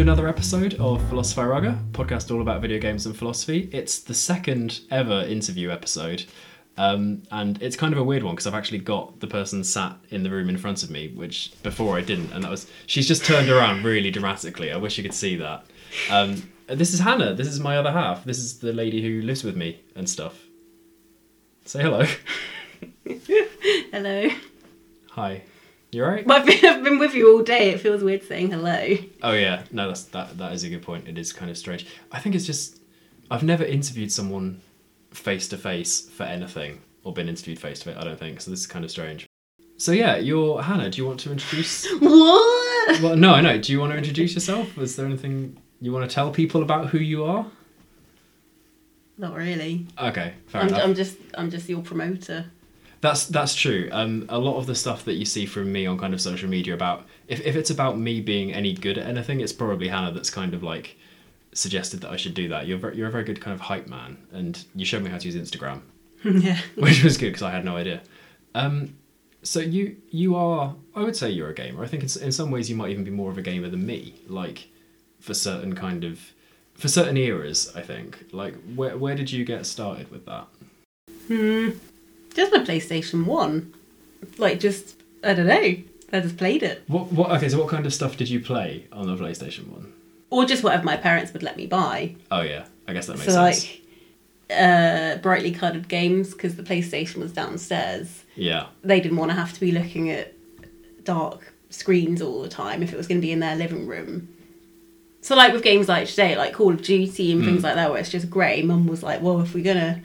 To another episode of Philosophy Raga, podcast all about video games and philosophy. It's the second ever interview episode, um, and it's kind of a weird one because I've actually got the person sat in the room in front of me, which before I didn't, and that was she's just turned around really dramatically. I wish you could see that. Um, this is Hannah. This is my other half. This is the lady who lives with me and stuff. Say hello. Hello. Hi. You alright? Well, I've been, I've been with you all day. It feels weird saying hello. Oh yeah, no, that's that. That is a good point. It is kind of strange. I think it's just I've never interviewed someone face to face for anything, or been interviewed face to face. I don't think so. This is kind of strange. So yeah, you're Hannah. Do you want to introduce? What? well, no, I know. Do you want to introduce yourself? Is there anything you want to tell people about who you are? Not really. Okay, fair I'm, enough. I'm just I'm just your promoter. That's that's true. Um, a lot of the stuff that you see from me on kind of social media about if, if it's about me being any good at anything, it's probably Hannah that's kind of like suggested that I should do that. You're very, you're a very good kind of hype man, and you showed me how to use Instagram, yeah. which was good because I had no idea. Um, so you you are I would say you're a gamer. I think in, in some ways you might even be more of a gamer than me. Like for certain kind of for certain eras, I think. Like where where did you get started with that? Hmm. Just my PlayStation One. Like just I don't know. I just played it, What what okay? So what kind of stuff did you play on the PlayStation One? or just whatever my parents would let me buy. Oh yeah, I guess that makes sense. so sense. like uh brightly coloured games because the PlayStation was downstairs. yeah, They didn't want to have to be looking at dark screens all the time if it was going to be in their living room. So like with games like today, like Call of Duty and things like that, where it's just grey, Mum was like, "Well, if we're gonna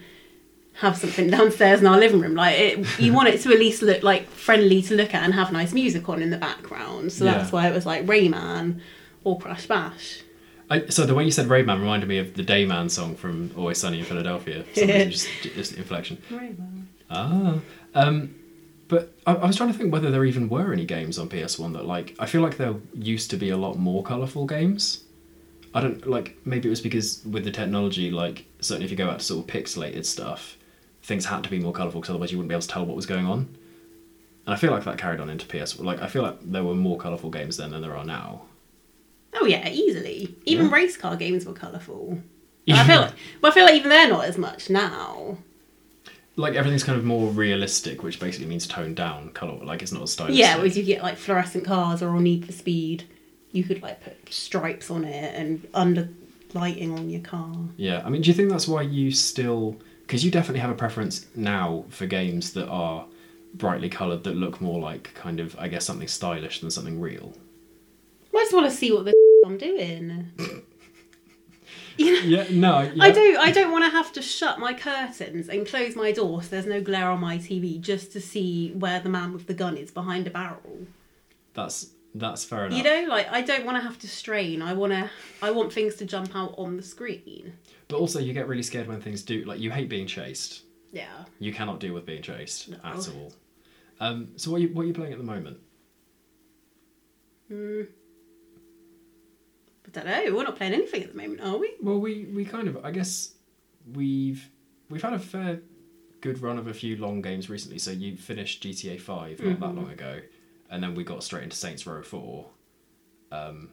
have something downstairs in our living room, like it, you want it to at least look like friendly to look at and have nice music on in the background." So that's Yeah. why it was like Rayman or Crash Bash. I, so the way you said Rayman reminded me of the Dayman song from Always Sunny in Philadelphia. For reason, just, just inflection. Rayman. Ah, um, but I, I was trying to think whether there even were any games on PS One that like I feel like there used to be a lot more colourful games. I don't like maybe it was because with the technology, like certainly if you go out to sort of pixelated stuff, things had to be more colourful because otherwise you wouldn't be able to tell what was going on. And I feel like that carried on into PS. Like I feel like there were more colourful games then than there are now. Oh yeah, easily. Even Yeah. race car games were colourful. But I feel like, well, I feel like even they're not as much now. like everything's kind of more realistic, which basically means toned down color. Like it's not as stylistic. Yeah, whereas you get like fluorescent cars or on Need for Speed, you could like put stripes on it and under lighting on your car. Yeah, I mean, do you think that's why you still? Because you definitely have a preference now for games that are brightly coloured that look more like kind of, I guess, something stylish than something real. I just want to see what the I'm doing. You know, Yeah, no, I do. I don't want to have to shut my curtains and close my door so there's no glare on my TV just to see where the man with the gun is behind a barrel. That's that's fair enough. You know, like I don't want to have to strain. I want to. I want things to jump out on the screen. But also, you get really scared when things do. Like you hate being chased. Yeah. You cannot deal with being chased No. at all. Um, so what are you what are you playing at the moment? Mm. I don't know. We're not playing anything at the moment, are we? Well, we we kind of I guess we've we've had a fair good run of a few long games recently. So you finished GTA Five not that long ago, and then we got straight into Saints Row Four. Um,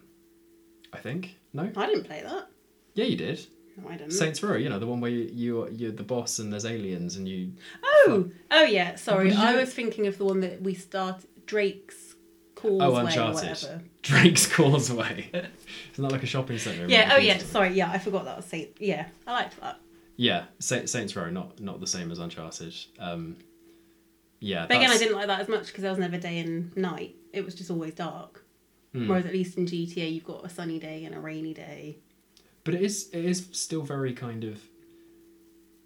I think no, I didn't play that. yeah, you did No, I didn't. Saints Row. You know the one where you, you you're the boss and there's aliens and you. oh, oh yeah. Sorry, I was thinking of the one that we start Drake's Causeway Oh, or Uncharted. whatever. Drake's Causeway. Isn't that like a shopping centre? Yeah. Oh yeah. Sorry. Yeah, I forgot that was Saint. Yeah, I liked that. Yeah, Sa- Saints Row, not not the same as Uncharted. Um, yeah, But again, I didn't like that as much because there was never day and night. It was just always dark. Hmm. Whereas at least in GTA, you've got a sunny day and a rainy day. But it is it is still very kind of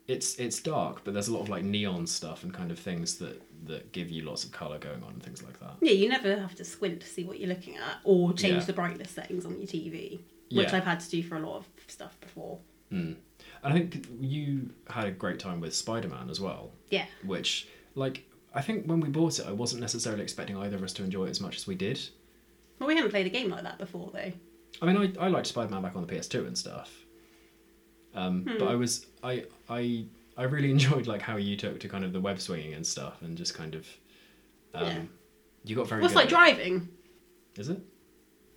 it's it's dark, but there's a lot of like neon stuff and kind of things that that give you lots of color going on and things like that. Yeah, you never have to squint to see what you're looking at or change Yeah. the brightness settings on your TV, which Yeah. I've had to do for a lot of stuff before. Mm. And I think you had a great time with Spider-Man as well, Yeah. which like I think when we bought it, I wasn't necessarily expecting either of us to enjoy it as much as we did. Well, we hadn't played a game like that before, though. I mean, I, I liked Spider Man back on the PS2 and stuff. Um, Hmm. But I was I I I really enjoyed like how you took to kind of the web swinging and stuff and just kind of um, Yeah. you got very What's good like driving? Is it?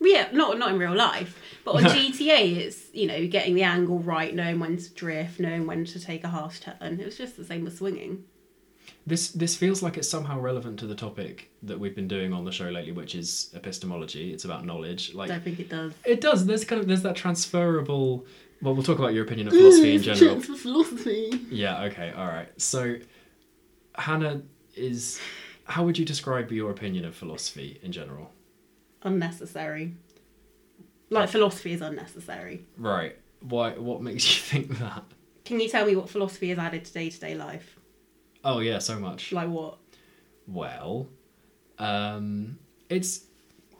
Yeah, not not in real life, But on GTA, it's you know getting the angle right, knowing when to drift, knowing when to take a half turn. It was just the same with swinging. This this feels like it's somehow relevant to the topic that we've been doing on the show lately, which is epistemology. It's about knowledge. Like don't think it does. it does. There's kind of there's that transferable. Well, we'll talk about your opinion of philosophy in mm, general. philosophy. Yeah. Okay. All right. So, Hannah is. How would you describe your opinion of philosophy in general? Unnecessary. Like philosophy is unnecessary. Right. Why? What makes you think that? Can you tell me what philosophy has added to day to day life? Oh yeah, so much. Like what? Well, um, it's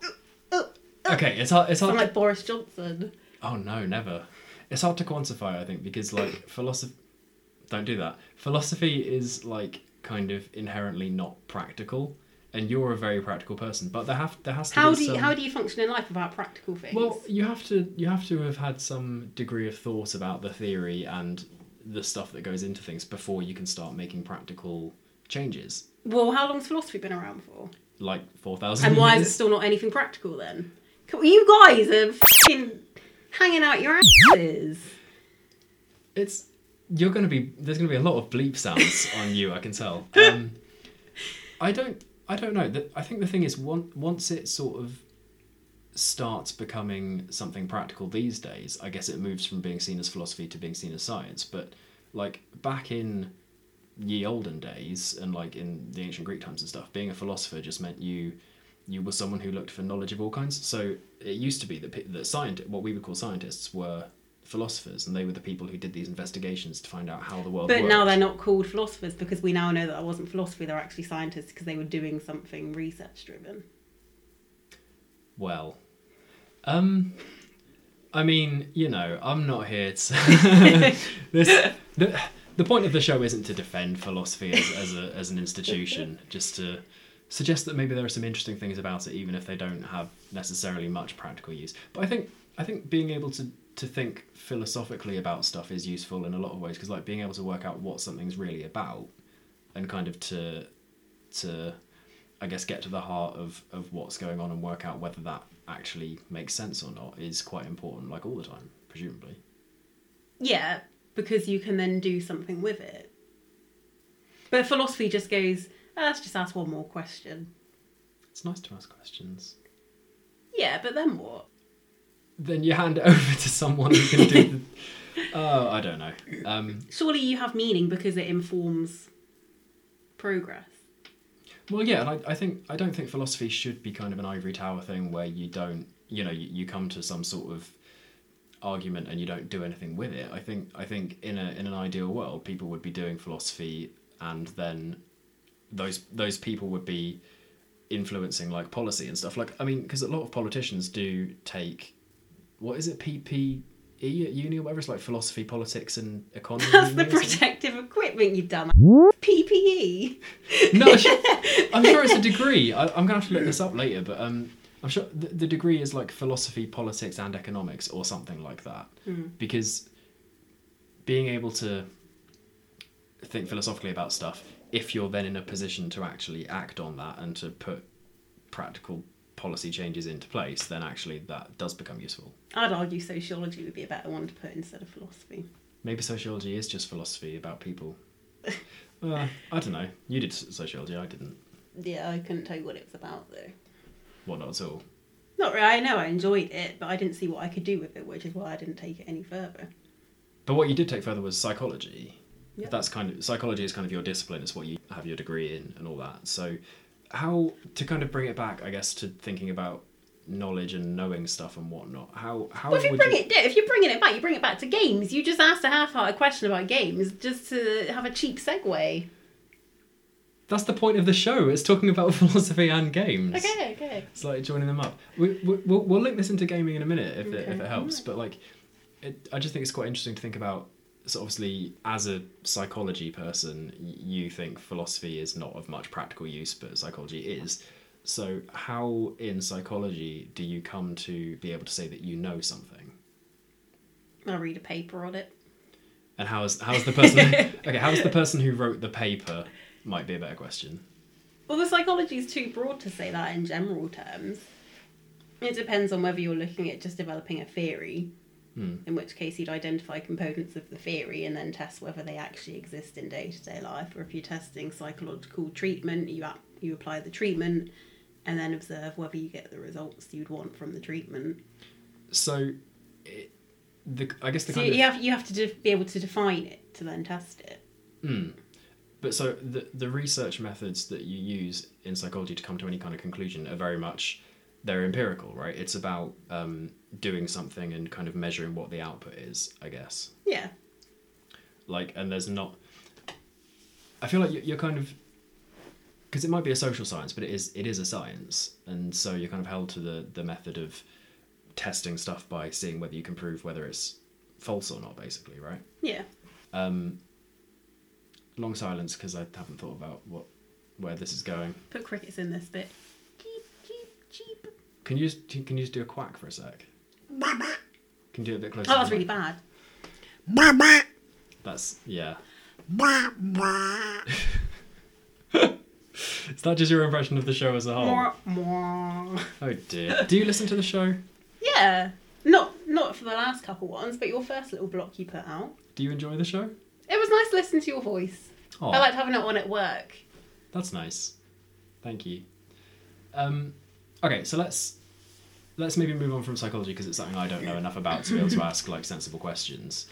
uh, uh, uh. okay. It's hard. It's hard. To- like Boris Johnson. Oh no, never. It's hard to quantify, I think, because like philosophy. Don't do that. Philosophy is like kind of inherently not practical, and you're a very practical person. But there have there has to How be do you, some... how do you function in life without practical things? Well, you have to you have to have had some degree of thought about the theory and the stuff that goes into things before you can start making practical changes. well, how long's philosophy been around for? Like four thousand. And why is it still not anything practical then? You guys are fucking hanging out your asses. It's you're going to be there's going to be a lot of bleep sounds on you. I can tell. Um, I don't I don't know. I think the thing is once it sort of starts becoming something practical these days, I guess it moves from being seen as philosophy to being seen as science. But like back in ye olden days and like in the ancient Greek times and stuff, being a philosopher just meant you you were someone who looked for knowledge of all kinds. So it used to be that that scientists, what we would call scientists, were philosophers, and they were the people who did these investigations to find out how the world. But worked. now they're not called philosophers because we now know that that wasn't philosophy, they're actually scientists because they were doing something research driven. Well, um, I mean, you know, I'm not here to. this the the point of the show isn't to defend philosophy as as, a, as an institution, just to suggest that maybe there are some interesting things about it, even if they don't have necessarily much practical use. But I think I think being able to to think philosophically about stuff is useful in a lot of ways because like being able to work out what something's really about and kind of to to I guess get to the heart of of what's going on and work out whether that actually makes sense or not is quite important like all the time presumably Yeah, because you can then do something with it. But philosophy just goes, "Ah, let's just ask one more question. it's nice to ask questions Yeah, but then what? then you hand it over to someone who can do the oh I don't know um Surely you have meaning because it informs progress. Well, yeah, and I, I think I don't think philosophy should be kind of an ivory tower thing where you don't, you know, you, you come to some sort of argument and you don't do anything with it. I think I think in a in an ideal world, people would be doing philosophy, and then those those people would be influencing like policy and stuff. Like I mean, because a lot of politicians do take what is it at uni or whatever. It's like philosophy, politics, and economy. That's the uni or something. protective equipment you've done. PPE. No, I'm sure, I'm sure it's a degree. I, I'm gonna have to look this up later, but um, I'm sure the, the degree is like philosophy, politics, and economics, or something like that. Because being able to think philosophically about stuff, if you're then in a position to actually act on that and to put practical policy changes into place, then actually that does become useful. I'd argue sociology would be a better one to put instead of philosophy. Maybe sociology is just philosophy about people. uh, I don't know. You did sociology, I didn't. Yeah, I couldn't tell you what it was about though. What not at all. Not really. I know I enjoyed it, but I didn't see what I could do with it, which is why I didn't take it any further. But what you did take further was psychology. Yep. That's kind of psychology is kind of your discipline. It's what you have your degree in and all that. So, how to kind of bring it back, I guess, to thinking about knowledge and knowing stuff and whatnot. How how Well, if you bring you? it, if you're bringing it back, you bring it back to games. You just asked a half-hearted question about games just to have a cheap segue. That's the point of the show. It's talking about philosophy and games. Okay, okay. It's like joining them up. We, we, we'll, we'll link this into gaming in a minute if, it, if it helps. But like, it, I just think it's quite interesting to think about. So obviously, as a psychology person, you think philosophy is not of much practical use, but psychology is. So how in psychology do you come to be able to say that you know something? I'll read a paper on it. And how is how's the person? okay, how's the person who wrote the paper? Might be a better question. Well, the psychology is too broad to say that in general terms. It depends on whether you're looking at just developing a theory, Hmm. in which case you'd identify components of the theory and then test whether they actually exist in day to day life. Or if you're testing psychological treatment, you ap- you apply the treatment and then observe whether you get the results you'd want from the treatment. So, it, the I guess the So kind you of have you have to de- be able to define it to then test it. Hmm. But so the the research methods that you use in psychology to come to any kind of conclusion are very much they're empirical, right? It's about um, doing something and kind of measuring what the output is, I guess. Yeah. Like, and there's not. I feel like you- you're kind of because it might be a social science, but it is it is a science, and so you're kind of held to the the method of testing stuff by seeing whether you can prove whether it's false or not, basically, right? Yeah. Um, long silence because I haven't thought about what where this is going. Put crickets in this bit. Cheep, cheep, cheep. Can you can you just do a quack for a sec? Can you do it a bit closer? Oh, to that's really mic? bad. That's yeah. Is that just your impression of the show as a whole? Mwah, mwah. Oh dear. Do you listen to the show? Yeah. Not not for the last couple ones, but your first little block you put out. Do you enjoy the show? It was nice to listen to your voice. Oh, I liked having it on at work. that's nice. Thank you. Um, okay, so let's let's maybe move on from psychology because it's something I don't know enough about to be able to ask like sensible questions.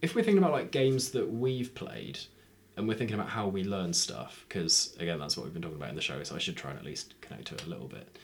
If we're thinking about like games that we've played, and we're thinking about how we learn stuff, because again that's what we've been talking about in the show, so I should try and at least connect to it a little bit.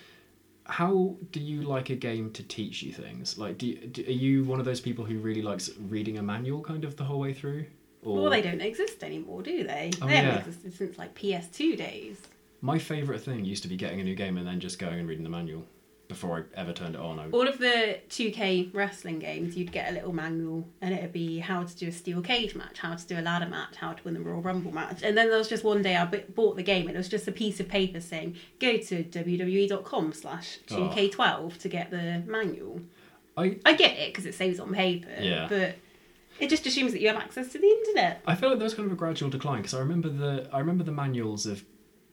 How do you like a game to teach you things? Like, do, you, do are you one of those people who really likes reading a manual kind of the whole way through? Or Well, they don't exist anymore, do they? Oh, they yeah. haven't existed since like PS2 days. My favourite thing used to be getting a new game and then just going and reading the manual before I ever turned it on. I, All of the 2K wrestling games, you'd get a little manual, and it'd be how to do a steel cage match, how to do a ladder match, how to win the Royal Rumble match. And then there was just one day I b- bought the game, and it was just a piece of paper saying, go to wwe.com slash 2K12 ah. to get the manual. I, I get it because it saves on paper, Yeah. but it just assumes that you have access to the internet. I feel like there was kind of a gradual decline because I remember the I remember the manuals of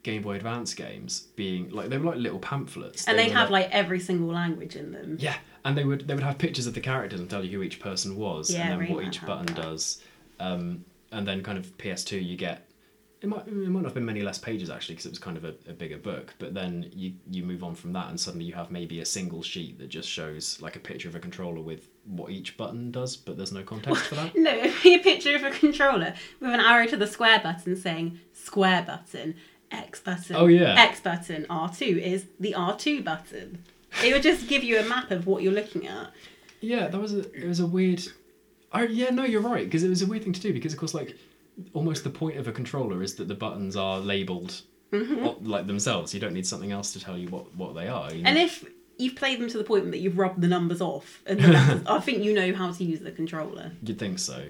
Game Boy Advance games being like they were like little pamphlets. And They they'd have like every single language in them. yeah, and they would they would have pictures of the characters and tell you who each person was Yeah, and then what each had button that. does. Um, and then kind of PS2 you get it might it might not have been many less pages actually because it was kind of a, a bigger book. But then you you move on from that and suddenly you have maybe a single sheet that just shows like a picture of a controller with what each button does, but there's no context for that. No, it'd be a picture of a controller with an arrow to the square button saying square button, X button. Oh, yeah. X button, R2 is the R2 button. It would just give you a map of what you're looking at. Yeah, that was a it was a weird. I yeah no, you're right because it was a weird thing to do because of course like almost the point of a controller is that the buttons are labeled Mm-hmm. like themselves. You don't need something else to tell you what what they are. you And if you've played them to the point that you've rubbed the numbers off, and letters, I think you know how to use the controller. You'd think so.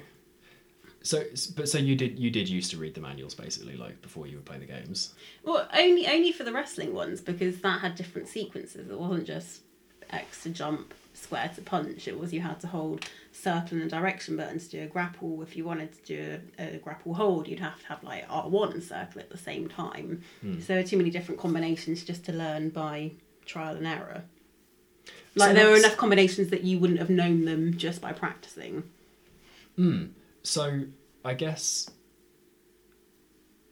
So, but so you did you did used to read the manuals basically like before you would play the games. Well, only only for the wrestling ones because that had different sequences. It wasn't just X to jump, square to punch. It was you had to hold circle and direction button to do a grapple. If you wanted to do a, a grapple hold, you'd have to have like R one and circle at the same time. Hmm. So there too many different combinations just to learn by trial and error. Like So there were enough combinations that you wouldn't have known them just by practicing. Hmm. So I guess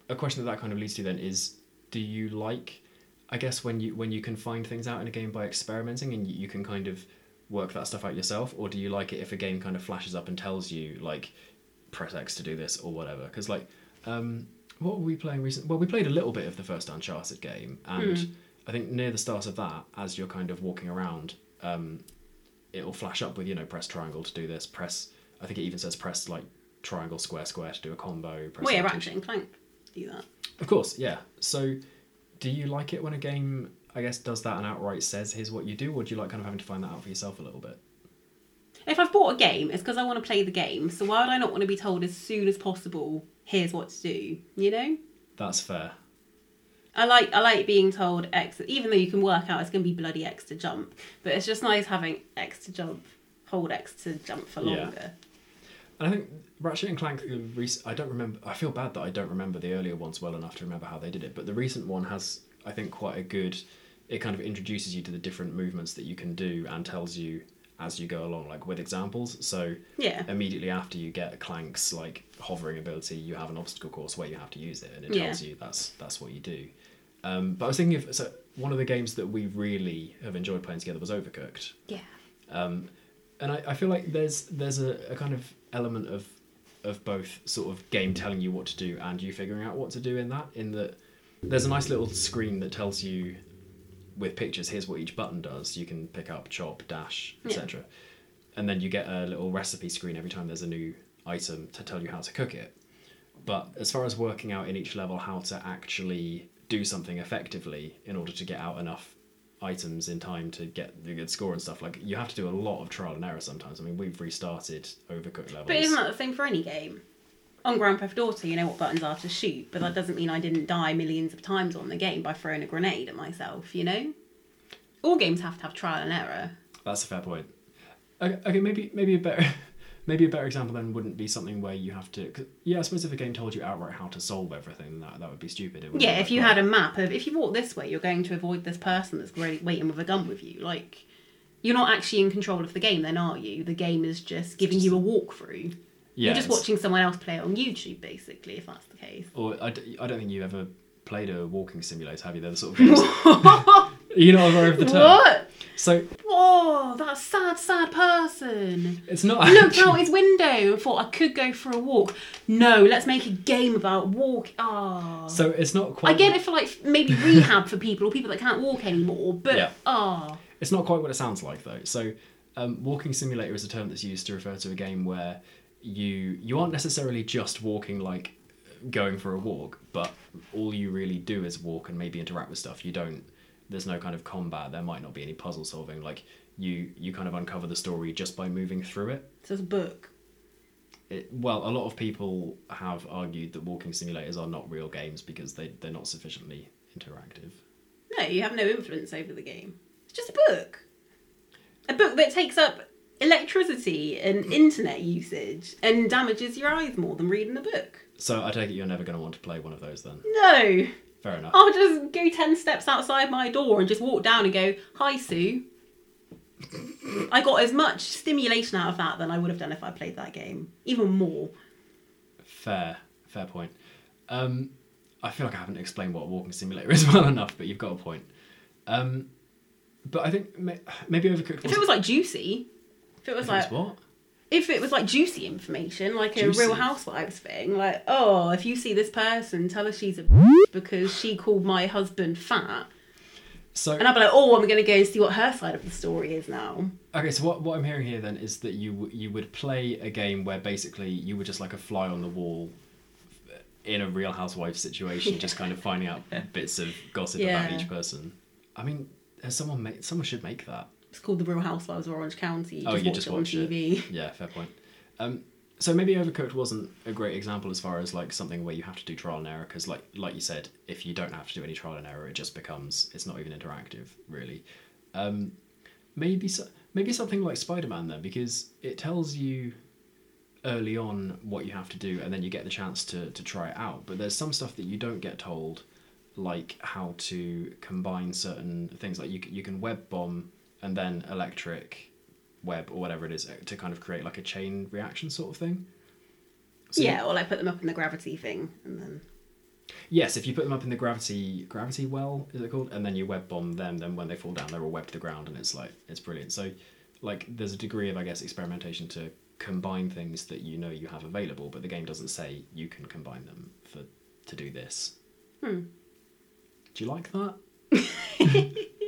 a question that that kind of leads to then is, do you like? I guess when you when you can find things out in a game by experimenting and you, you can kind of work that stuff out yourself, or do you like it if a game kind of flashes up and tells you like press X to do this or whatever? Because like, um, what were we playing recently? Well, we played a little bit of the first Uncharted game, and I think near the start of that, as you're kind of walking around, um, it'll flash up with you know press triangle to do this, press. I think it even says press like triangle square square to do a combo. Press Well, yeah, L2 Ratchet and Clank do that. of course, yeah. So, do you like it when a game, I guess, does that and outright says, "Here's what you do," or do you like kind of having to find that out for yourself a little bit? If I've bought a game, it's because I want to play the game. So why would I not want to be told as soon as possible, here's what to do? You know? That's fair. I like I like being told X even though you can work out it's gonna be bloody X to jump. But it's just nice having X to jump, hold X to jump for longer. And I think Ratchet and Clank, the rec- I don't remember. I feel bad that I don't remember the earlier ones well enough to remember how they did it. But the recent one has, I think, quite a good it kind of introduces you to the different movements that you can do and tells you as you go along, like with examples. So Yeah. immediately after you get Clank's like hovering ability, you have an obstacle course where you have to use it, and it Yeah. tells you that's that's what you do. Um, but I was thinking of so one of the games that we really have enjoyed playing together was Overcooked, Yeah. um, and I, I feel like there's there's a, a kind of element of of both sort of game telling you what to do and you figuring out what to do in that. In that there's a nice little screen that tells you with pictures here's what each button does. You can pick up, chop, dash, Yeah. etc. And then you get a little recipe screen every time there's a new item to tell you how to cook it. But as far as working out in each level how to actually do something effectively in order to get out enough items in time to get the good score and stuff, like you have to do a lot of trial and error sometimes. I mean, we've restarted Overcooked levels. But isn't that the same for any game? On Grand Theft Auto, you know what buttons are to shoot, but that doesn't mean I didn't die millions of times on the game by throwing a grenade at myself, you know? All games have to have trial and error. That's a fair point. Okay, okay, maybe maybe a better maybe a better example then wouldn't be something where you have to. 'cause- yeah, I suppose if a game told you outright how to solve everything, that that would be stupid. It Yeah, if you had a map of if you walk this way, you're going to avoid this person that's waiting with a gun with you. Like, you're not actually in control of the game, then are you? The game is just giving just you a walkthrough. yeah, you're just watching someone else play it on YouTube, basically, if that's the case. Or I, d- I don't think you ever played a walking simulator, have you? They're the sort of games. You're not aware of the term. What? So Whoa, that sad, sad person. it's not. Looked actually- out his window and thought I could go for a walk. No, let's make a game about walk. Ah. So it's not quite. I get it for like maybe rehab for people or people that can't walk anymore, but ah, It's not quite what it sounds like though. So, um, walking simulator is a term that's used to refer to a game where you you aren't necessarily just walking like going for a walk, but all you really do is walk and maybe interact with stuff. You don't. There's no kind of combat. There might not be any puzzle solving. Like you you kind of uncover the story just by moving through it. so it's a book. it, well, a lot of people have argued that walking simulators are not real games because they, they're not sufficiently interactive. No, you have no influence over the game. It's just a book. A book that takes up electricity and internet usage and damages your eyes more than reading a book. So I take it you're never going to want to play one of those then. No. Fair enough. I'll just go 10 steps outside my door and just walk down and go, Hi, Sue. I got as much stimulation out of that than I would have done if I played that game. Even more. Fair, fair point. Um, I feel like I haven't explained what a walking simulator is well enough, but you've got a point. Um, but I think may, maybe Overcooked If it was like juicy, if it was if it was like what? If it was like juicy information, like a Real Housewives thing, like oh, if you see this person, tell her she's a because she called my husband fat, So and I'd be like, oh, I'm gonna go and see what her side of the story is now. Okay, so what, what I'm hearing here then is that you you would play a game where basically you were just like a fly on the wall in a Real Housewives situation, just kind of finding out bits of gossip about each person. I mean, has someone made someone should make that. It's called the Real Housewives of Orange County. You oh, just you watch just it on watch TV. it. Yeah, fair point. Um, so maybe Overcooked wasn't a great example as far as like something where you have to do trial and error because, like like you said, if you don't have to do any trial and error, it just becomes it's not even interactive really. Um, maybe so, maybe something like Spider Man then because it tells you early on what you have to do and then you get the chance to to try it out. But there's some stuff that you don't get told, like how to combine certain things. Like you you can web bomb and then electric web or whatever it is uh, to kind of create like a chain reaction sort of thing. So- yeah, or like put them up in the gravity thing, and then Yes, if you put them up in the gravity gravity well, is it called? And then you web bomb them, then when they fall down, they're all webbed to the ground, and it's like it's brilliant. So, like, there's a degree of I guess experimentation to combine things that you know you have available, but the game doesn't say you can combine them for to do this. Hmm. Do you like that?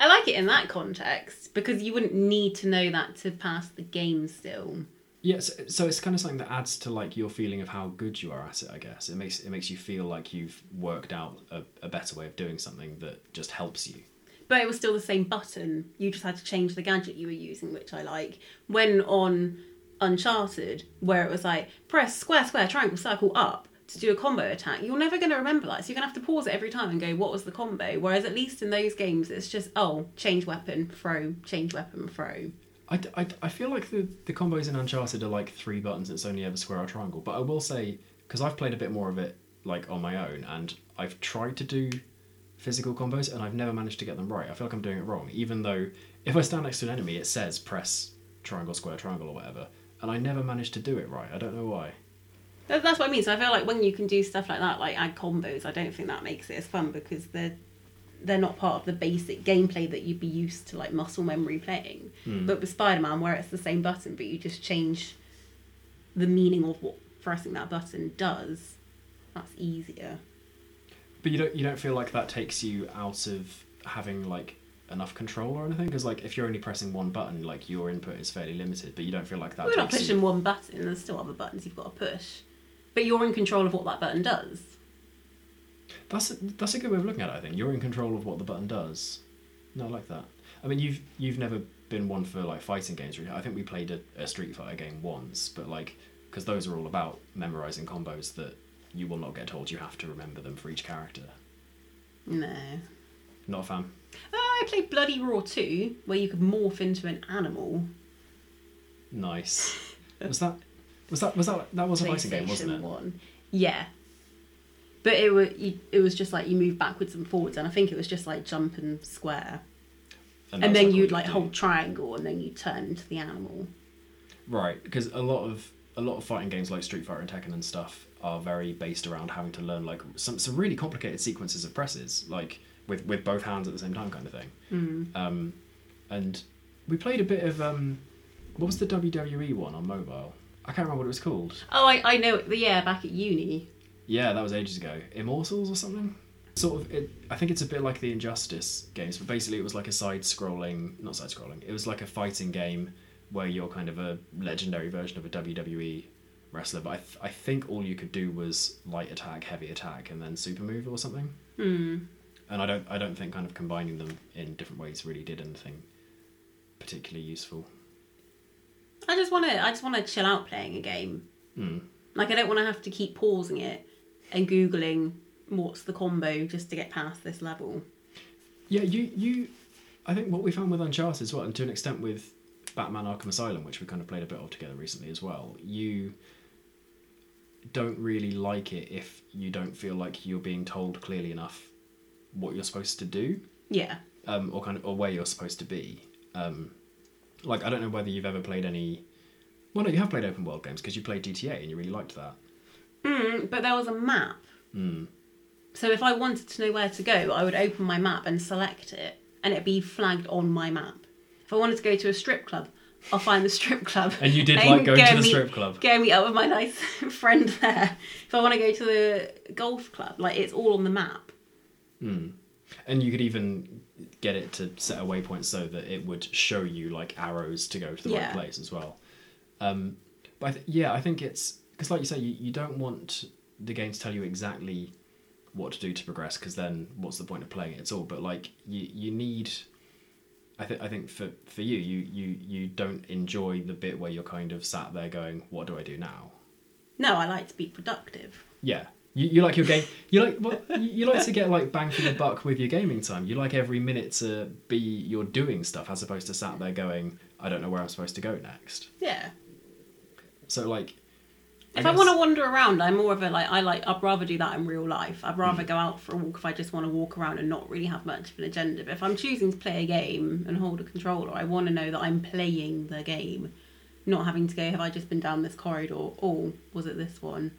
I like it in that context because you wouldn't need to know that to pass the game still. Yes, so it's kind of something that adds to like your feeling of how good you are at it. I guess it makes it makes you feel like you've worked out a, a better way of doing something that just helps you. But it was still the same button. You just had to change the gadget you were using, which I like. When on Uncharted, where it was like press square, square, triangle, circle, up to do a combo attack, you're never going to remember that. So you're going to have to pause it every time and go, what was the combo? Whereas at least in those games, it's just, oh, change weapon, throw, change weapon, throw. I, I, I feel like the, the combos in Uncharted are like three buttons. It's only ever square or triangle. But I will say because I've played a bit more of it like on my own, and I've tried to do physical combos, and I've never managed to get them right. I feel like I'm doing it wrong, even though if I stand next to an enemy, it says press triangle, square, triangle, or whatever, and I never managed to do it right. I don't know why. That- That's what I mean. So I feel like when you can do stuff like that, like add combos, I don't think that makes it as fun because they're they're not part of the basic gameplay that you'd be used to like muscle memory playing. Hmm. But with Spider Man, where it's the same button, but you just change the meaning of what pressing that button does, that's easier. But you don't you don't feel like that takes you out of having like enough control or anything? Because like if you're only pressing one button, like your input is fairly limited. But you don't feel like that. We're not pushing you... one button. There's still other buttons you've got to push, but you're in control of what that button does. That's a, that's a good way of looking at it. I think you're in control of what the button does. No, I like that. I mean, you've you've never been one for like fighting games. really. I think we played a, a Street Fighter game once, but like because those are all about memorizing combos that you will not get told you have to remember them for each character. No. Not a fan. Uh, I played Bloody Roar 2, where you could morph into an animal. Nice. Was that was that was that that was a fighting game, wasn't it? One. Yeah. But it was it was just like you move backwards and forwards, and I think it was just like jump and square, and, that's then what you'd you like do. hold triangle, and then you turn into the animal. Right, because a lot of a lot of fighting games like Street Fighter and Tekken and stuff are very based around having to learn like some some really complicated sequences of presses, like with with both hands at the same time, kind of thing. Mm. Um, and we played a bit of um, what was the WWE one on mobile? I can't remember what it was called. Oh, I, I know. Yeah, back at uni. Yeah, that was ages ago. Immortals or something. Sort of. It, I think it's a bit like the Injustice games, but basically it was like a side-scrolling, not side-scrolling. It was like a fighting game where you're kind of a legendary version of a WWE wrestler. But I, th- I think all you could do was light attack, heavy attack, and then super move or something. Hmm. And I don't, I don't think kind of combining them in different ways really did anything particularly useful. I just want to. I just want to chill out playing a game. Hmm. Like I don't want to have to keep pausing it and googling what's the combo just to get past this level. Yeah, you you. I think what we found with Uncharted as well, and to an extent with Batman: Arkham Asylum, which we kind of played a bit of together recently as well. You don't really like it if you don't feel like you're being told clearly enough what you're supposed to do, Yeah. um, or kind of or where you're supposed to be. Um, like I don't know whether you've ever played any. Well, no, you have played open world games because you played GTA and you really liked that. Mm, but there was a map. Mm. So if I wanted to know where to go, I would open my map and select it, and it'd be flagged on my map. If I wanted to go to a strip club, I'll find the strip club. And you did and like going go to the meet- strip club. Go meet up with my nice friend there. If I want to go to the golf club, like it's all on the map. Mm. And you could even get it to set a waypoint so that it would show you like arrows to go to the Yeah. right place as well. Um, but I th- yeah, I think it's because, like you say, you, you don't want the game to tell you exactly what to do to progress because then what's the point of playing it at all? But like you, you need. I think I think for for you, you you you don't enjoy the bit where you're kind of sat there going, "What do I do now?" No, I like to be productive. Yeah. You, you like your game. You like well, you, like to get like bang for your buck with your gaming time. You like every minute to be you're doing stuff as opposed to sat there going, I don't know where I'm supposed to go next. Yeah. So like, If I, want to wander around, I'm more of a like I like. I'd rather do that in real life. I'd rather mm. go out for a walk if I just want to walk around and not really have much of an agenda. But if I'm choosing to play a game and hold a controller, I want to know that I'm playing the game, not having to go. Have I just been down this corridor? Oh, was it this one?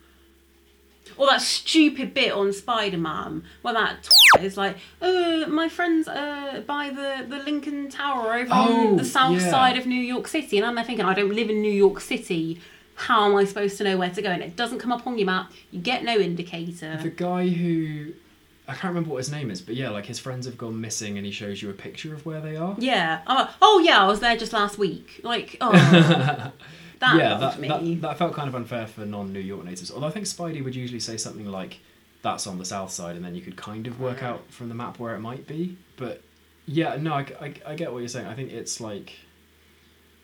Or that stupid bit on Spider Man where that t- is like, uh, my friends uh, by the, the Lincoln Tower over Oh, on the south yeah. side of New York City. And I'm there thinking, I don't live in New York City. How am I supposed to know where to go? And it doesn't come up on your map. You get no indicator. the guy who I can't remember what his name is, but yeah, like his friends have gone missing, and he shows you a picture of where they are. Yeah. I'm oh, yeah, I was there just last week. Like, oh, that yeah, that, me. that that felt kind of unfair for non-New York natives. Although I think Spidey would usually say something like, "That's on the south side," and then you could kind of work out from the map where it might be. But yeah, no, I, I, I get what you're saying. I think it's like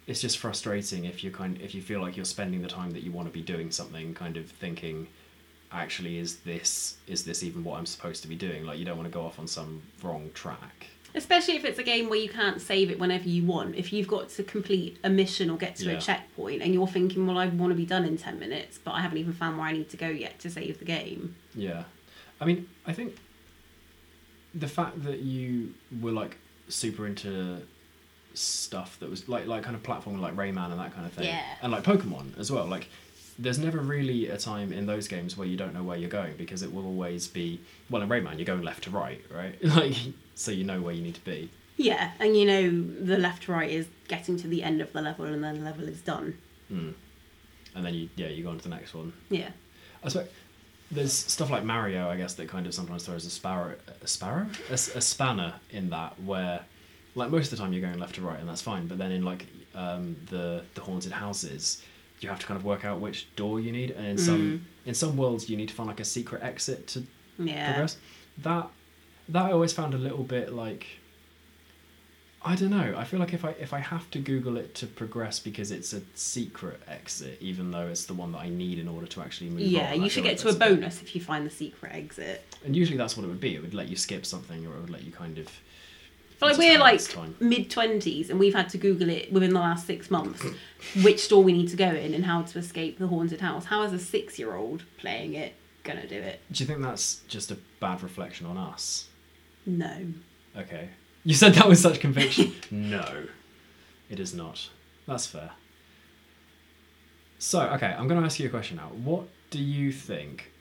it's just frustrating if you kind if you feel like you're spending the time that you want to be doing something, kind of thinking, actually, is this is this even what I'm supposed to be doing? Like you don't want to go off on some wrong track. Especially if it's a game where you can't save it whenever you want. If you've got to complete a mission or get to Yeah. a checkpoint and you're thinking, well, I want to be done in 10 minutes, but I haven't even found where I need to go yet to save the game. Yeah, I mean, I think the fact that you were like super into stuff that was like like kind of platform like Rayman and that kind of thing, Yeah. and like Pokemon as well. Like, there's never really a time in those games where you don't know where you're going because it will always be well in Rayman you're going left to right, right? Like, so you know where you need to be. Yeah, and you know the left to right is getting to the end of the level and then the level is done. Mm. And then you yeah you go on to the next one. Yeah. I suppose there's stuff like Mario, I guess, that kind of sometimes throws a sparrow, a sparrow, a, a spanner in that where, like most of the time you're going left to right and that's fine, but then in like um, the the haunted houses, you have to kind of work out which door you need, and in some mm. in some worlds you need to find like a secret exit to Yeah. progress. That that I always found a little bit like. I don't know. I feel like if I if I have to Google it to progress because it's a secret exit, even though it's the one that I need in order to actually move. Yeah, I you should like get to a bonus if you find the secret exit. And usually that's what it would be. It would let you skip something, or it would let you kind of. But like we're like mid twenties and we've had to Google it within the last six months which store we need to go in and how to escape the haunted house. How is a six year old playing it gonna do it? Do you think that's just a bad reflection on us? No. Okay. You said that with such conviction. no, it is not. That's fair. So, okay, I'm going to ask you a question now. What do you think?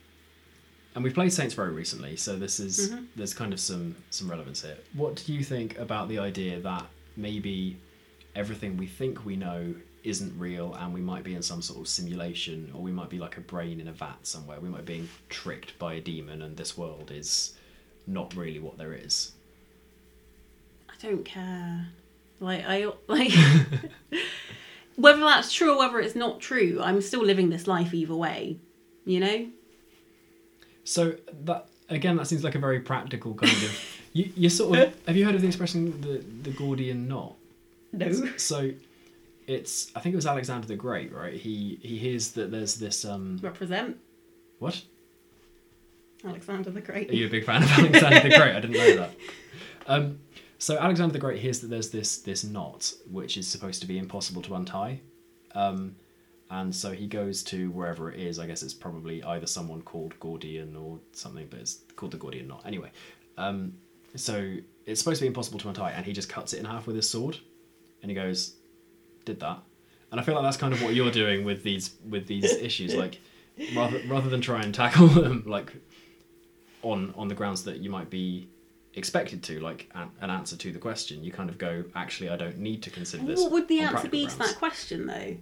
And we've played Saints Row recently, so this is Mhm. there's kind of some some relevance here. What do you think about the idea that maybe everything we think we know isn't real, and we might be in some sort of simulation, or we might be like a brain in a vat somewhere. We might be being tricked by a demon, and this world is not really what there is. I don't care. Like I like whether that's true or whether it's not true, I'm still living this life either way. You know? So that again, that seems like a very practical kind of. You you sort of have you heard of the expression the the Gordian knot? No. So, it's I think it was Alexander the Great, right? He he hears that there's this um Represent what? Alexander the Great. Are you a big fan of Alexander the Great? I didn't know that. Um, so Alexander the Great hears that there's this this knot which is supposed to be impossible to untie, um, and so he goes to wherever it is. I guess it's probably either someone called Gordian or something, but it's called the Gordian knot anyway. Um, so it's supposed to be impossible to untie, and he just cuts it in half with his sword, and he goes, "Did that?" And I feel like that's kind of what you're doing with these with these issues, like rather rather than try and tackle them like on on the grounds that you might be expected to, like an, an answer to the question, you kind of go, actually, I don't need to consider this. What would the answer be to that question though?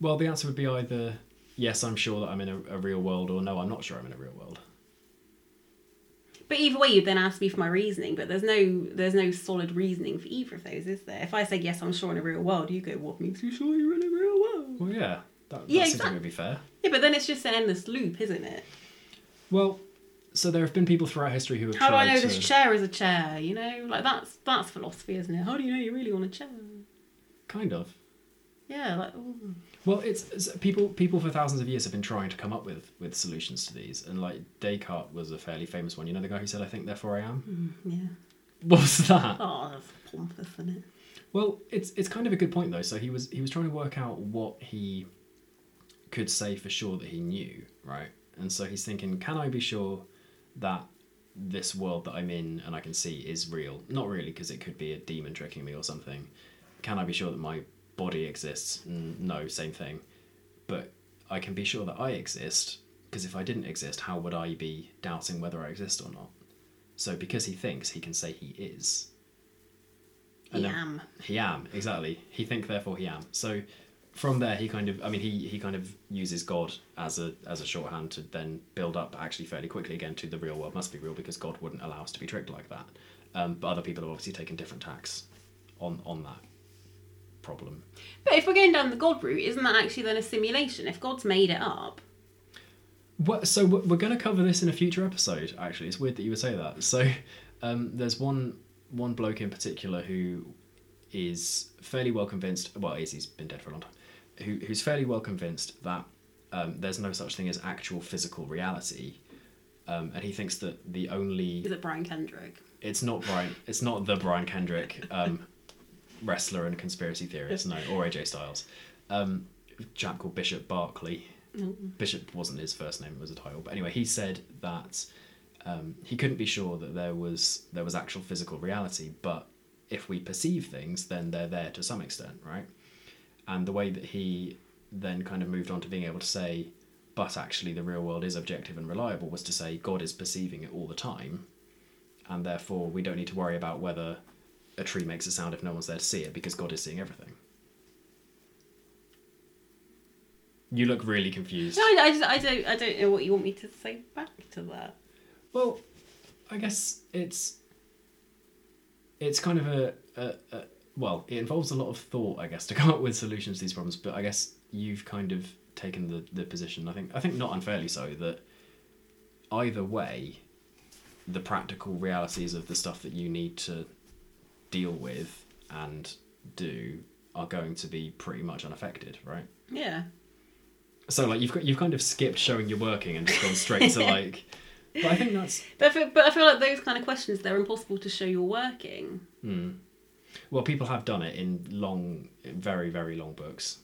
Well, the answer would be either yes, I'm sure that I'm in a, a real world, or no, I'm not sure I'm in a real world. But either way, you'd then ask me for my reasoning. But there's no there's no solid reasoning for either of those, is there? If I say yes, I'm sure in a real world, you go, what makes you sure you're in a real world? Well, yeah, that, that Yeah, seems exact- like it would be fair. Yeah, but then it's just an endless loop, isn't it? Well, so there have been people throughout history who have How do I know to. this chair is a chair? You know, like that's that's philosophy, isn't it? How do you know you really want a chair? Kind of. Yeah, like ooh. Well, it's, it's people. People for thousands of years have been trying to come up with with solutions to these, and like Descartes was a fairly famous one. You know the guy who said, "I think, therefore I am." mm, yeah. What was that? Oh, that's pompous, isn't it? Well, it's it's kind of a good point though. So he was he was trying to work out what he could say for sure that he knew, right? And so he's thinking, can I be sure that this world that I'm in and I can see is real? Not really, because it could be a demon tricking me or something. Can I be sure that my body exists? No, same thing. But I can be sure that I exist because if I didn't exist, how would I be doubting whether I exist or not? So because he thinks, he can say he is. And then- Yam. he am exactly. He think therefore he am. So from there he kind of I mean he he kind of uses God as a as a shorthand to then build up actually fairly quickly again to the real world must be real because God wouldn't allow us to be tricked like that. Um, but other people have obviously taken different tacks on on that problem. But if we're going down the God route, isn't that actually then a simulation? If God's made it up, What, so we're we're going to cover this in a future episode. Actually, it's weird that you would say that. So um, there's one one bloke in particular who is fairly well convinced. Well, is he's been dead for a long time. Who, who's fairly well convinced that um, there's no such thing as actual physical reality, um, and he thinks that the only is it Brian Kendrick? it's not Brian. It's not the Brian Kendrick um, wrestler and conspiracy theorist. No, or AJ Styles. Um, a chap called Bishop Berkeley. Bishop wasn't his first name; it was a title. But anyway, he said that um, he couldn't be sure that there was there was actual physical reality, but if we perceive things, then they're there to some extent, right? And the way that he then kind of moved on to being able to say, but actually the real world is objective and reliable, was to say God is perceiving it all the time, and therefore we don't need to worry about whether a tree makes a sound if no one's there to see it because God is seeing everything. You look really confused. No, I, I, just, I don't. I don't know what you want me to say back to that. Well, I guess it's it's kind of a, a, a well, it involves a lot of thought, I guess, to come up with solutions to these problems. But I guess you've kind of taken the, the position. I think I think not unfairly so that either way, the practical realities of the stuff that you need to deal with and do are going to be pretty much unaffected, right? Yeah. So like you've got you've kind of skipped showing you're working and just gone straight to like. But I think that's But I feel, but I feel like those kind of questions they're impossible to show you're working. Hmm. Well, people have done it in long, very, very long books.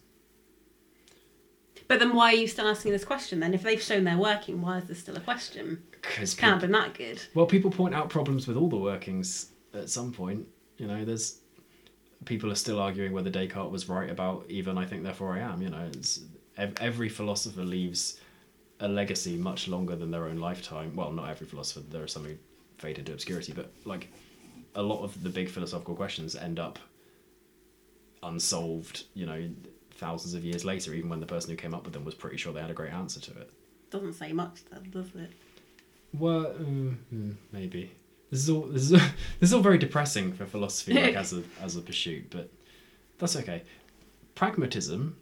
But then why are you still asking this question then? If they've shown they're working, why is this still a question? Because Can't have been that good. well, people point out problems with all the workings at some point. You know, there's people are still arguing whether Descartes was right about even I think therefore I am. You know, it's every philosopher leaves a legacy much longer than their own lifetime. Well, not every philosopher. There are some who fade into obscurity, but like a lot of the big philosophical questions end up unsolved. You know, thousands of years later, even when the person who came up with them was pretty sure they had a great answer to it. Doesn't say much then, does it? Well, mm, maybe this is all this is this is all very depressing for philosophy, like as a as a pursuit, but that's okay. Pragmatism,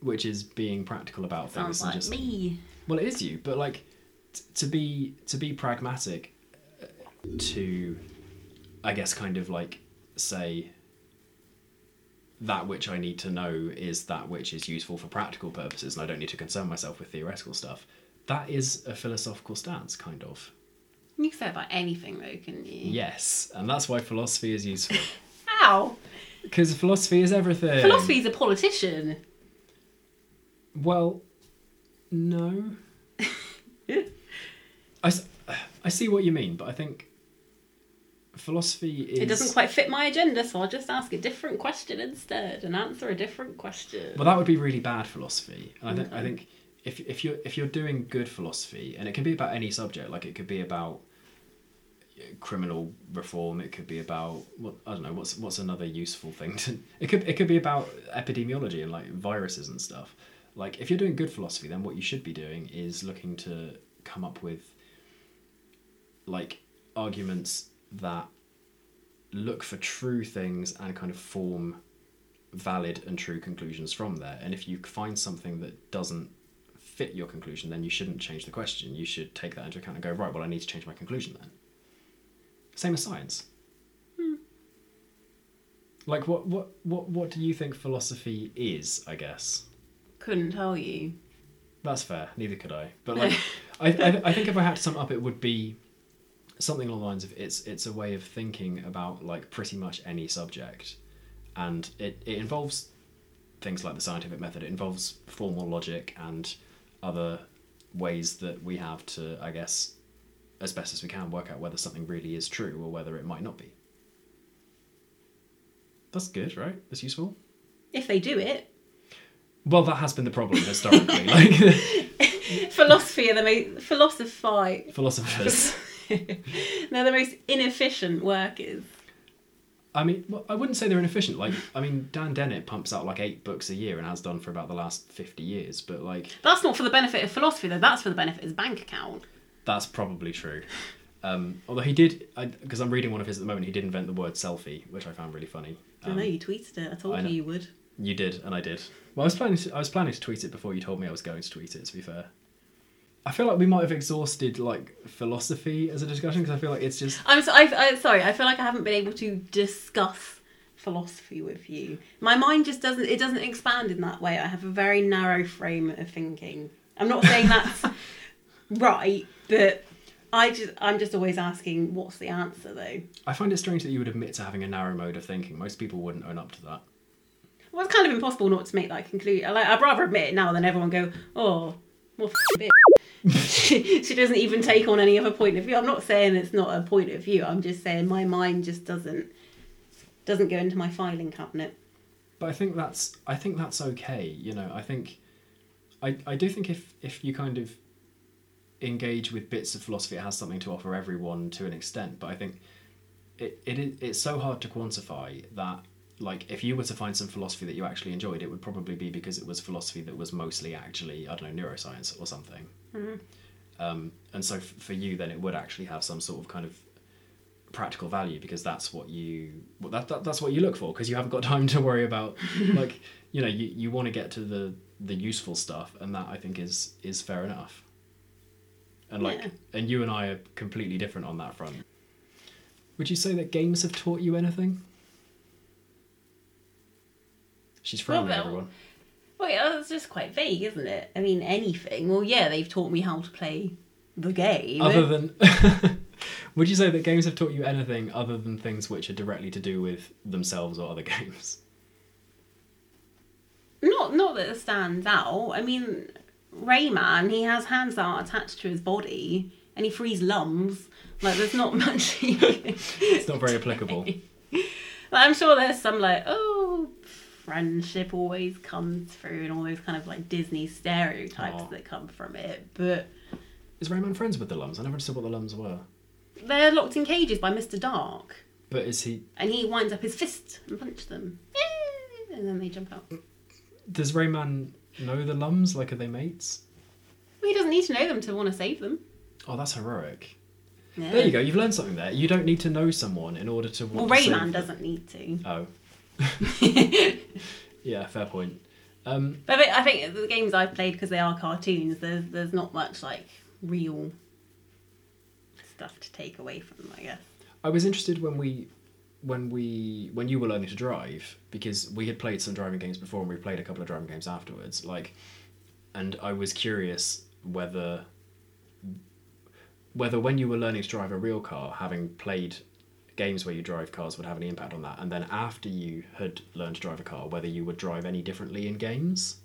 which is being practical about things, Sounds and like just me. well, it is you, but like t- to be to be pragmatic, uh, to I guess kind of like say that which I need to know is that which is useful for practical purposes, and I don't need to concern myself with theoretical stuff. That is a philosophical stance, kind of. You can say about anything though, can you? Yes, and that's why philosophy is useful. How? Because philosophy is everything. Philosophy is a politician. Well, no. I, I see what you mean, but I think philosophy is. It doesn't quite fit my agenda, so I'll just ask a different question instead and answer a different question. Well, that would be really bad philosophy. And I think I mm-hmm. think if if you're if you're doing good philosophy, and it can be about any subject, like it could be about criminal reform, it could be about what I don't know what's what's another useful thing to. It could it could be about epidemiology and like viruses and stuff. Like if you're doing good philosophy, then what you should be doing is looking to come up with like arguments that look for true things and kind of form valid and true conclusions from there. And if you find something that doesn't fit your conclusion, then you shouldn't change the question. You should take that into account and go, right, well, I need to change my conclusion then. Same as science. Hmm. Like, what, what, what, what do you think philosophy is, I guess? Couldn't tell you. That's fair. Neither could I. But like, I, I, I think if I had to sum up, it would be something along the lines of it's it's a way of thinking about like pretty much any subject, and it it involves things like the scientific method. It involves formal logic and other ways that we have to, I guess, as best as we can, work out whether something really is true or whether it might not be. That's good, right? That's useful. If they do it. Well, that has been the problem historically. like Philosophy are the most philosophy. philosophers. They're the most inefficient workers. I mean, well, I wouldn't say they're inefficient. Like, I mean, Dan Dennett pumps out like eight books a year and has done for about the last fifty years. But like, That's not for the benefit of philosophy though. That's for the benefit of his bank account. That's probably true. Um, although he did, because I'm reading one of his at the moment, he did invent the word selfie, which I found really funny. I Um, know you tweeted it. I told I you you would. You did, and I did. Well, I was planning. To, I was planning to tweet it before you told me I was going to tweet it. To be fair, I feel like we might have exhausted like philosophy as a discussion because I feel like it's just I'm so, I, I, sorry. I feel like I haven't been able to discuss philosophy with you. My mind just doesn't. It doesn't expand in that way. I have a very narrow frame of thinking. I'm not saying that's right, but I just I'm just always asking what's the answer though. I find it strange that you would admit to having a narrow mode of thinking. Most people wouldn't own up to that. Well, it's kind of impossible not to make that conclusion. Like, I'd rather admit it now than everyone go, oh, well, f- bitch. she, she doesn't even take on any other point of view. I'm not saying it's not a point of view. I'm just saying my mind just doesn't doesn't go into my filing cabinet. But I think that's I think that's okay. You know, I think I I do think if if you kind of engage with bits of philosophy, it has something to offer everyone to an extent. But I think it, it it's so hard to quantify that like if you were to find some philosophy that you actually enjoyed, it would probably be because it was philosophy that was mostly actually I don't know neuroscience or something. Um, and so f- for you, then it would actually have some sort of kind of practical value because that's what you well, that, that that's what you look for because you haven't got time to worry about like you know you, you want to get to the the useful stuff and that I think is is fair enough. And like Yeah. and you and I are completely different on that front. Would you say that games have taught you anything? She's frowning, Well, everyone. Well, yeah, that's just quite vague, isn't it? I mean, anything. Well, yeah, they've taught me how to play the game. Other than, would you say that games have taught you anything other than things which are directly to do with themselves or other games? Not not that it stands out. I mean, Rayman, he has hands that aren't attached to his body, and he frees Lums. Like, there's not much. It's not very applicable. Like, I'm sure there's some like, oh, friendship always comes through, and all those kind of like Disney stereotypes Aw. that come from it. But Is Rayman friends with the Lums? I never understood what the Lums were. they're locked in cages by Mr. Dark, But is he? and he winds up his fist and punches them, and then they jump out. Does Rayman know the Lums? Like, are they mates? Well, He doesn't need to know them to want to save them. Oh, that's heroic. Yeah. There you go. You've learned something there. You don't need to know someone in order to. Well, Want to save Rayman doesn't need to. Oh. yeah, fair point. Um, But I think- I think the games I've played because they are cartoons, there's there's not much like real stuff to take away from them. I guess. I was interested when we when we when you were learning to drive because we had played some driving games before and we played a couple of driving games afterwards like and I was curious whether whether when you were learning to drive a real car having played games where you drive cars would have any impact on that and then after you had learned to drive a car whether you would drive any differently in games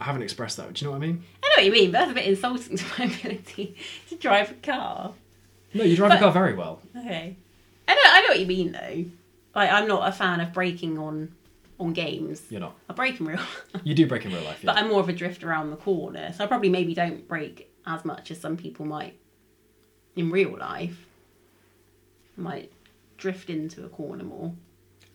I haven't expressed that do you know what I mean I know what you mean, but that's a bit insulting to my ability to drive a car. no you drive But- a car very well Okay. I know I know what you mean though. Like I'm not a fan of braking on on games. you're not I brake in real you do brake in real life yeah. but I'm more of a drift around the corner. So I probably maybe don't brake as much as some people might in real life. I might drift into a corner more.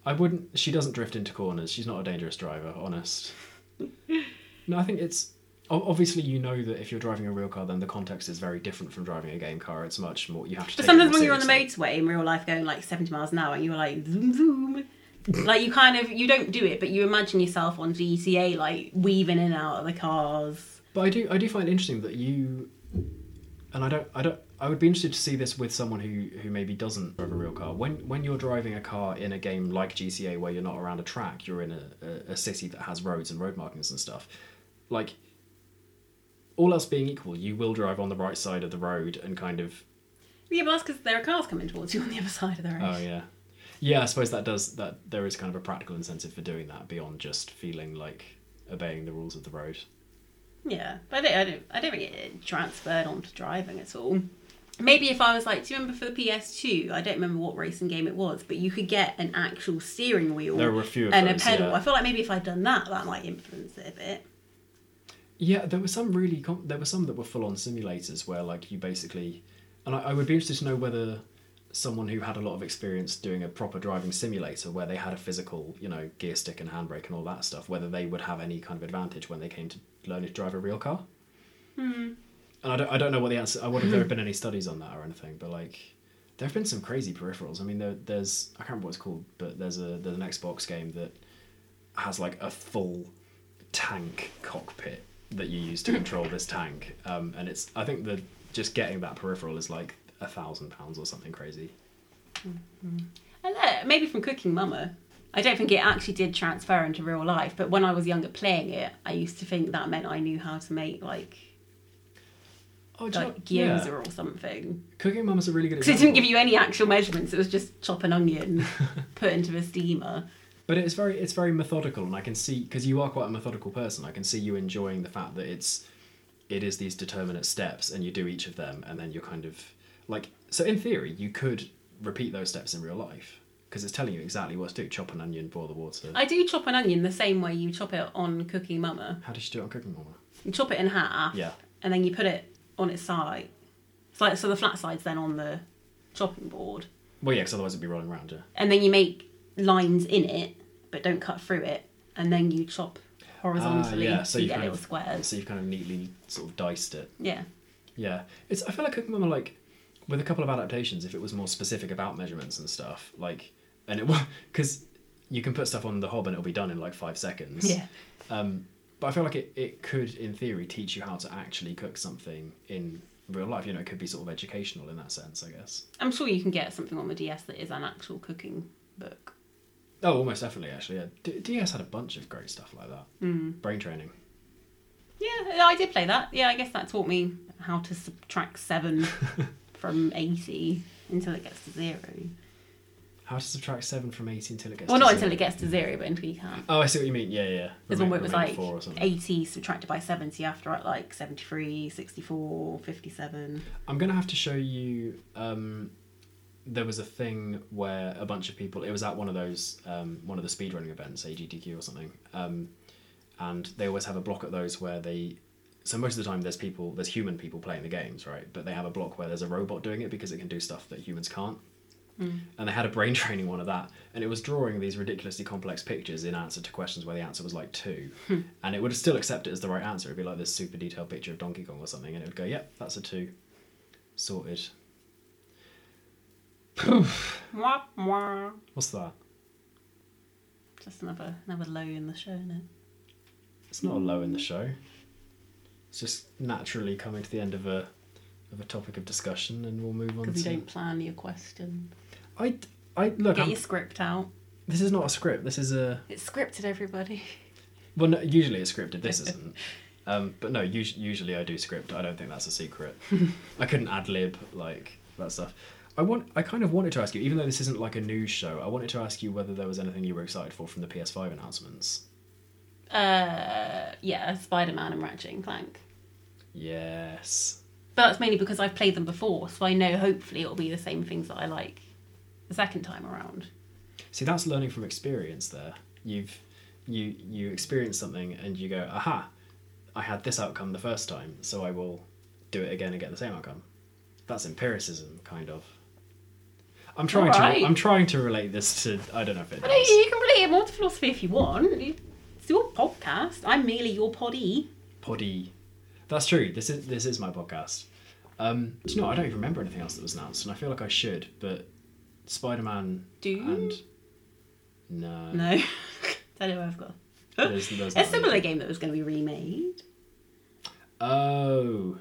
I wouldn't. She doesn't drift into corners. She's not a dangerous driver. Honest. no, I think it's obviously you know that if you're driving a real car, then the context is very different from driving a game car. It's much more. You have to. But sometimes when you're on the motorway in real life going like 70 miles an hour and you're like zoom zoom. like you kind of you don't do it, but you imagine yourself on GTA like weaving in and out of the cars. But I do. I do find it interesting that you. And I don't. I don't. I would be interested to see this with someone who who maybe doesn't drive a real car. When when you're driving a car in a game like GTA, where you're not around a track, you're in a, a, a city that has roads and road markings and stuff. Like. All else being equal, you will drive on the right side of the road and kind of Yeah, but that's because there are cars coming towards you on the other side of the road. Oh yeah, yeah. I suppose that does that. There is kind of a practical incentive for doing that beyond just feeling like obeying the rules of the road. Yeah, but I don't, I don't, I don't think it transferred onto driving at all. Maybe if I was like, do you remember for the PS2? I don't remember what racing game it was, but you could get an actual steering wheel There were a few and those, a pedal. yeah. I feel like maybe if I'd done that, that might influence it a bit. Yeah, there were some really. Com- there were some that were full on simulators where like you basically, and I, I would be interested to know whether someone who had a lot of experience doing a proper driving simulator where they had a physical, you know, gear stick and handbrake and all that stuff, whether they would have any kind of advantage when they came to learning to drive a real car. Hmm. And I don't, I don't know what the answer. I wonder if there have been any studies on that or anything, but like, there have been some crazy peripherals. I mean, there, there's I can't remember what it's called, but there's a there's an Xbox game that has like a full tank cockpit that you use to control this tank, um, and it's I think the just getting that peripheral is like a thousand pounds or something crazy. And uh, maybe from Cooking Mama. I don't think it actually did transfer into real life, but when I was younger playing it, I used to think that meant I knew how to make like Oh, like gyoza yeah. or something. Cooking Mama's a really good Because it didn't give you any actual measurements; it was just chop an onion, put into a steamer. But it's very it's very methodical, and I can see because you are quite a methodical person. I can see you enjoying the fact that it's it is these determinate steps, and you do each of them, and then you're kind of like. So in theory, you could repeat those steps in real life because it's telling you exactly what to do: chop an onion, boil the water. I do chop an onion the same way you chop it on Cooking Mama. How did you do it on Cooking Mama? You chop it in half, Yeah. and then you put it on its side. It's like so the flat side's then on the chopping board, Well, yeah, because otherwise it'd be rolling around. Yeah. and then you make lines in it, but don't cut through it, and then you chop horizontally Ah, yeah, so so you get kind little of- squares. So you've kind of neatly sort of diced it. Yeah. Yeah, it's. I feel like Cooking Mama, like with a couple of adaptations, if it was more specific about measurements and stuff, like, and it because you can put stuff on the hob and it'll be done in like five seconds. Yeah. Um, but I feel like it, it could, in theory, teach you how to actually cook something in real life. You know, it could be sort of educational in that sense, I guess. I'm sure you can get something on the DS that is an actual cooking book. Oh, almost definitely, actually. Yeah, D- DS had a bunch of great stuff like that. Mm. Brain training. Yeah, I did play that. Yeah, I guess that taught me how to subtract seven from 80 until it gets to zero. How to subtract seven from eighty until it gets. Well, to not zero. until it gets to zero, but until you can't. Oh, I see what you mean. Yeah, yeah. There's one where it was like four or something. 80 subtracted by 70 after at like 73, 64, 57. I'm gonna have to show you. Um, there was a thing where a bunch of people. It was at one of those, um, one of the speedrunning events, AGDQ or something, um, and they always have a block at those where they. So most of the time, there's people, there's human people playing the games, right? But they have a block where there's a robot doing it because it can do stuff that humans can't. And they had a brain training one of that, and it was drawing these ridiculously complex pictures in answer to questions where the answer was like two, and it would still accept it as the right answer. It'd be like this super detailed picture of Donkey Kong or something, and it would go, "Yep, that's a two, sorted." Mwah, mwah. What's that? Just another another low in the show, isn't it? It's not a low in the show. It's just naturally coming to the end of a of a topic of discussion, and we'll move on Because to. you don't plan your question. I, I look. Get I'm- your script out. this is not a script. This is a. It's scripted, everybody. Well, no, usually it's scripted. This isn't. Um, but no, us- usually I do script. I don't think that's a secret. I couldn't ad lib like that stuff. I want. I kind of wanted to ask you, even though this isn't like a news show. I wanted to ask you whether there was anything you were excited for from the PS5 announcements. Uh, yeah, Spider Man and Ratchet and Clank. Yes. But that's mainly because I've played them before, so I know hopefully it'll be the same things that I like the second time around. See, that's learning from experience. There, you've you you experience something and you go, aha, I had this outcome the first time, so I will do it again and get the same outcome. That's empiricism, kind of. I'm trying to I'm trying to relate this to I don't know if it you does. you can relate it more to philosophy if you want. It's your podcast. I'm merely your poddy. Poddy. That's true. This is this is my podcast. Um, do you know? I don't even remember anything else that was announced, and I feel like I should. But Spider Man Do you? and no, No. Don't know where I've got. There's- there's a similar really. game that was going to be remade. Oh,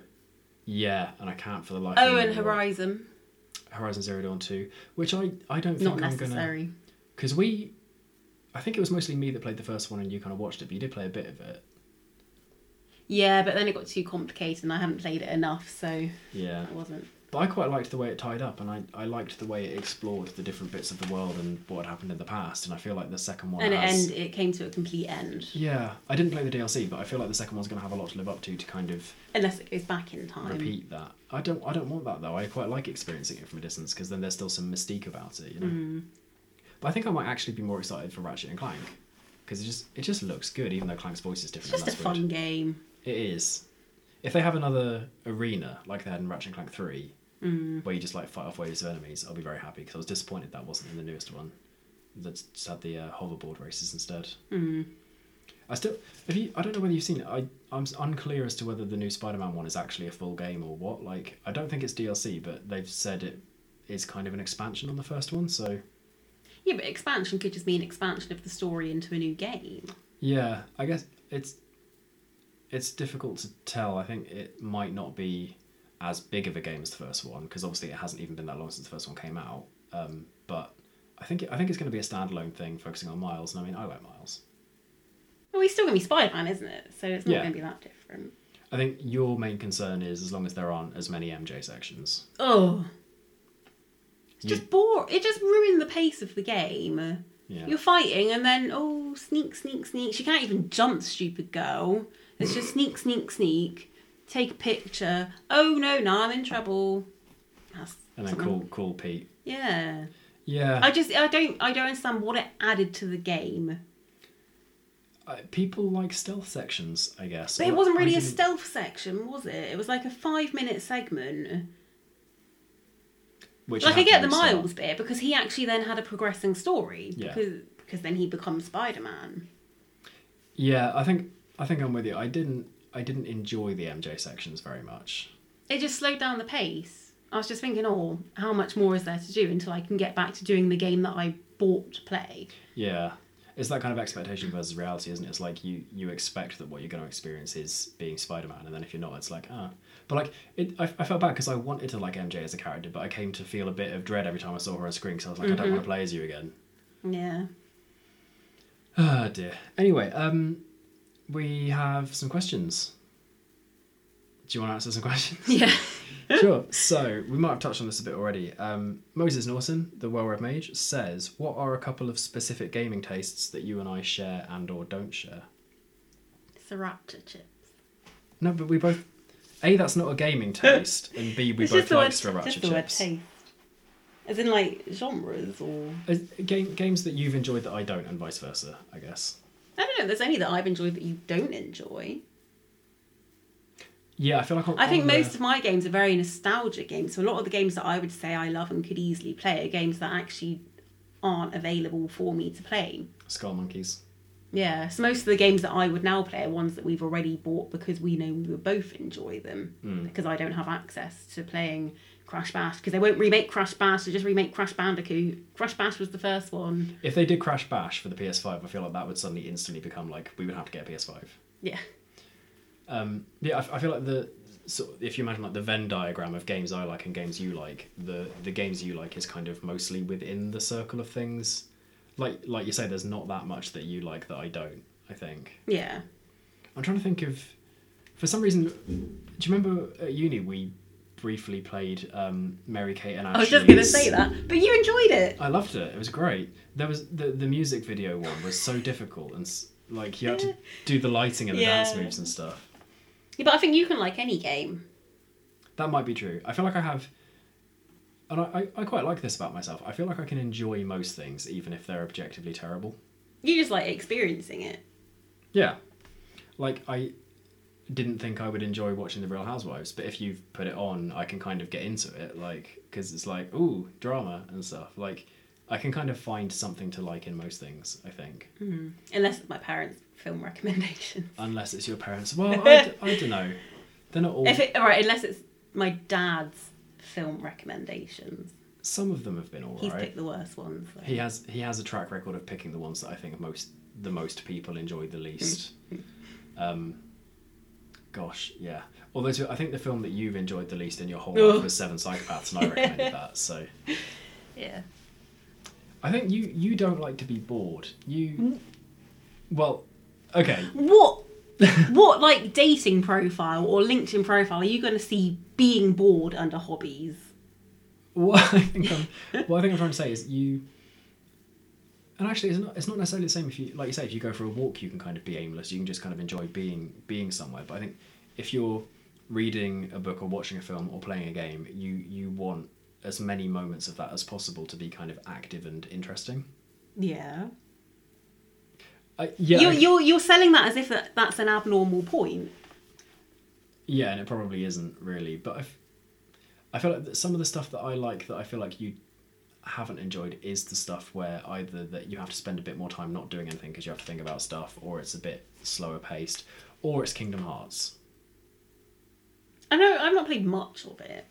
yeah, and I can't for the life. of Oh, me and. Horizon. Horizon Zero Dawn Two, which I I don't think Not I'm gonna necessary. because we, I think it was mostly me that played the first one and you kind of watched it, but you did play a bit of it. Yeah, but then it got too complicated and I haven't played it enough, so Yeah, it wasn't. But I quite liked the way it tied up, and I I liked the way it explored the different bits of the world and what had happened in the past, and I feel like the second one And it has. end. It came to a complete end, Yeah, I didn't play the DLC, but I feel like the second one's going to have a lot to live up to to kind of unless it goes back in time. repeat that. I don't I don't want that though. I quite like experiencing it from a distance because then there's still some mystique about it, you know. Mm. But I think I might actually be more excited for Ratchet and Clank because it just it just looks good, even though Clank's voice is different. It's just a and fun weird. game. It is. If they have another arena like they had in Ratchet and Clank Three, Mm. where you just like fight off waves of enemies, I'll be very happy because I was disappointed that wasn't in the newest one. That just had the uh, hoverboard races instead. Mm. I still, if you? I don't know whether you've seen it. I I'm unclear as to whether the new Spider-Man one is actually a full game or what. Like, I don't think it's DLC, but they've said it is kind of an expansion on the first one. So Yeah, but expansion could just mean expansion of the story into a new game. yeah, I guess it's it's difficult to tell. I think it might not be as big of a game as the first one because obviously it hasn't even been that long since the first one came out. Um, but I think it, I think it's going to be a standalone thing focusing on Miles, and I mean I like Miles. Well, he's still going to be Spider Man, isn't it? So it's not Yeah. going to be that different. I think your main concern is as long as there aren't as many MJ sections. Oh. It's You- just bore. It just ruined the pace of the game. Yeah. You're fighting, and then oh, sneak, sneak, sneak. She can't even jump, stupid girl. It's just sneak, sneak, sneak. Take a picture. Oh no, now I'm in trouble. That's And then call call Pete. Yeah. Yeah. I just I don't I don't understand what it added to the game. I- people like stealth sections, I guess. But it wasn't really a stealth section, was it? It was like a five minute segment. Which like I have get the restart. Miles bit because he actually then had a progressing story. Yeah. Because because then he becomes Spider Man. Yeah, I think I think I'm with you. I didn't I didn't enjoy the MJ sections very much. It just slowed down the pace. I was just thinking, oh, how much more is there to do until I can get back to doing the game that I bought to play? Yeah. It's that kind of expectation versus reality, isn't it? It's like you you expect that what you're going to experience is being Spider-Man, and then if you're not, it's like ah. But like it, I, I felt bad because I wanted to like MJ as a character, but I came to feel a bit of dread every time I saw her on screen. because I was like, I don't want to play as you again. Yeah. Ah dear. Anyway, um, we have some questions. Do you want to answer some questions? Yeah. sure. So we might have touched on this a bit already. Um, Moses Norton, the well-read mage, says, "What are a couple of specific gaming tastes that you and I share and/or don't share?" Sriracha chips. No, but we both. A, that's not a gaming taste, and B, we It's both like sriracha just the word chips. taste. As in like genres or Uh, game, games that you've enjoyed that I don't, and vice versa, I guess. I don't know, there's any that I've enjoyed that you don't enjoy. Yeah, I feel like I'm I think most of my games are very nostalgic games. So a lot of the games that I would say I love and could easily play are games that actually aren't available for me to play. Skull Monkeys. Yeah, so most of the games that I would now play are ones that we've already bought because we know we would both enjoy them. Hmm. Because I don't have access to playing Crash Bash because they won't remake Crash Bash. They just remake Crash Bandicoot. Crash Bash was the first one. If they did Crash Bash for the PS5, I feel like that would suddenly instantly become like we would have to get a PS5. Yeah, Um, yeah, I, I feel like the so if you imagine like the Venn diagram of games I like and games you like, the the games you like is kind of mostly within the circle of things. Like like you say, there's not that much that you like that I don't. I think yeah. I'm trying to think of. For some reason, do you remember at uni we briefly played um, Mary Kate and Ashley. I was just gonna say that, but you enjoyed it. I loved it. It was great. There was the the music video one was so difficult and like you had to do the lighting and the Yeah. dance moves and stuff. Yeah, but I think you can like any game. That might be true. I feel like I have, and I, I, I quite like this about myself. I feel like I can enjoy most things, even if they're objectively terrible. You just like experiencing it. Yeah. Like, I didn't think I would enjoy watching The Real Housewives, but if you've put it on, I can kind of get into it. Like, because it's like, ooh, drama and stuff. Like, I can kind of find something to like in most things, I think. Unless it's my parents' film recommendations. Unless it's your parents. Well, I, d- I don't know. They're not all. If it, all right, unless it's my dad's film recommendations. Some of them have been alright. He's picked the worst ones. so. He has he has a track record of picking the ones that I think most the most people enjoy the least. um, gosh, yeah. Although I think the film that you've enjoyed the least in your whole life was Seven Psychopaths, and I recommended that. So Yeah. I think you you don't like to be bored. You mm. well, okay. What? what like dating profile or LinkedIn profile are you going to see being bored under hobbies? What I think I'm what I think I'm trying to say is you. And actually, it's not. It's not necessarily the same. If you, like you say, if you go for a walk, you can kind of be aimless. You can just kind of enjoy being being somewhere. But I think if you're reading a book or watching a film or playing a game, you you want as many moments of that as possible to be kind of active and interesting. Yeah. I, yeah, you're, you're you're selling that as if that, that's an abnormal point. Yeah, and it probably isn't really, but I've, I feel like that some of the stuff that I like that I feel like you haven't enjoyed is the stuff where either that you have to spend a bit more time not doing anything because you have to think about stuff, or it's a bit slower paced, or it's Kingdom Hearts. I know I've not played much of it.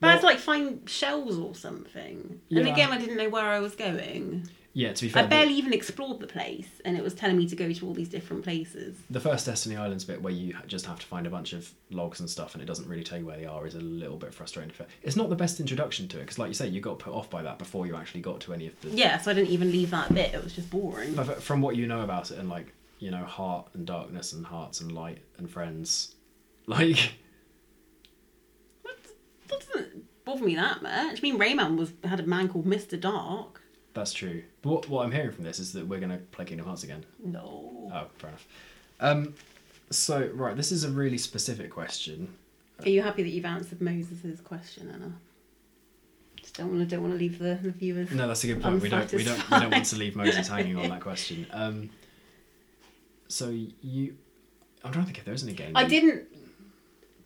But I had to like find shells or something. Yeah. And again I didn't know where I was going. Yeah, to be fair, I barely even explored the place and it was telling me to go to all these different places. the, first Destiny Islands bit where you just have to find a bunch of logs and stuff, and it doesn't really tell you where they are, is a little bit frustrating. It's not the best introduction to it because, like you say, you got put off by that before you actually got to any of the Yeah, so I didn't even leave that bit. It was just boring. But from what you know about it and like you know heart and darkness and hearts and light and friends like That doesn't bother me that much. I mean, Rayman was had a man called Mr. Dark. That's true but what, what i'm hearing from this is that we're going to play kingdom hearts again No. oh fair enough um So right, this is a really specific question. Are you happy that you've answered Moses' question, Anna? Just don't want to don't want to leave the, the viewers. No, that's a good point. We don't we don't we don't want to leave Moses hanging on that question. Um, so you, I'm trying to think if there isn't a game. I didn't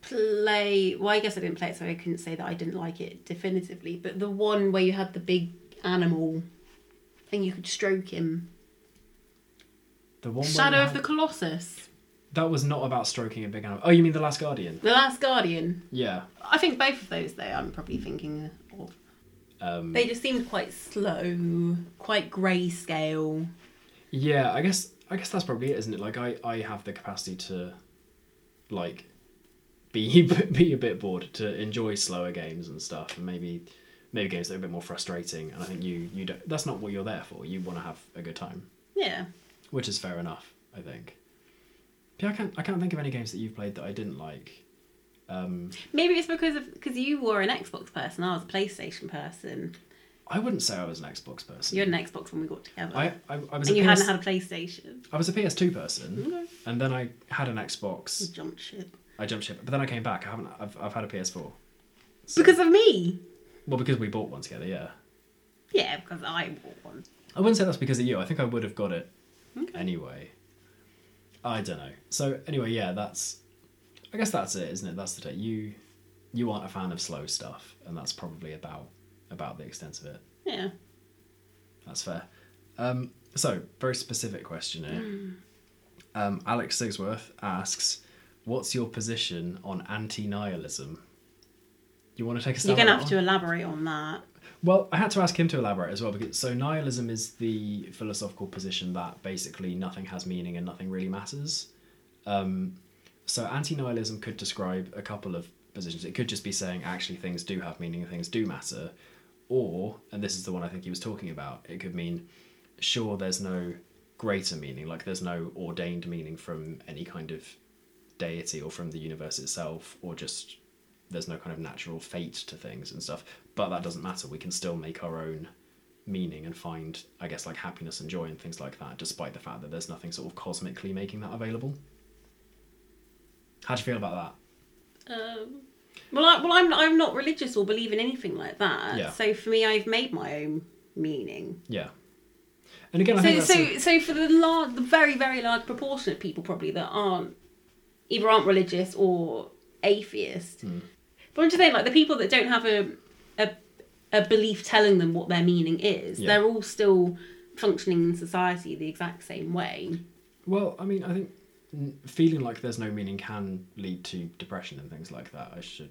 play. Well, I guess I didn't play it, so I couldn't say that I didn't like it definitively. But the one where you had the big animal and you could stroke him, The one Shadow of the Colossus, that was not about stroking a big animal. Oh, you mean the Last Guardian? The Last Guardian. Yeah. I think both of those, though, I'm probably thinking of. Um, They just seemed quite slow, quite grayscale. Yeah, I guess I guess that's probably it, isn't it? Like I, I have the capacity to like be be a bit bored, to enjoy slower games and stuff, and maybe maybe games that are a bit more frustrating. And I think you you don't. That's not what you're there for. You want to have a good time, Yeah. which is fair enough. I think. Yeah, I can't I can't think of any games that you've played that I didn't like. Um, Maybe it's because of because you were an Xbox person, I was a PlayStation person. I wouldn't say I was an Xbox person. You had an Xbox when we got together, I, I, I was and you PS, hadn't had a PlayStation. I was a PS2 person, Okay. and then I had an Xbox. You jumped ship I jumped ship, but then I came back. I haven't. I've, I've had a PS4. So- because of me. Well, because we bought one together. Yeah, Yeah, because I bought one. I wouldn't say that's because of you. I think I would have got it Okay. anyway. I don't know. So anyway, yeah, that's. I guess that's it, isn't it? That's the day. You, you aren't a fan of slow stuff, and that's probably about about the extent of it. Yeah. That's fair. Um, so, very specific question here. Um, Alex Sigsworth asks, "What's your position on anti-nihilism?" You want to take a You're gonna at have to elaborate on that. Well, I had to ask him to elaborate as well because so nihilism is the philosophical position that basically nothing has meaning and nothing really matters. Um, so anti-nihilism could describe a couple of positions. It could just be saying actually things do have meaning and things do matter, or and this is the one I think he was talking about. It could mean sure there's no greater meaning, like there's no ordained meaning from any kind of deity or from the universe itself, or just there's no kind of natural fate to things and stuff. But that doesn't matter. We can still make our own meaning and find, I guess, like happiness and joy and things like that, despite the fact that there's nothing sort of cosmically making that available. How do you feel about that? Um, well, I, well, I'm I'm not religious or believe in anything like that. Yeah. So for me, I've made my own meaning. Yeah. And again, I So so a- so for the large, the very very large proportion of people probably that aren't either aren't religious or atheist. Hmm. But I'm just saying, like the people that don't have a a, a belief telling them what their meaning is, Yeah. they're all still functioning in society the exact same way. well, I mean, I think n- feeling like there's no meaning can lead to depression and things like that. I should.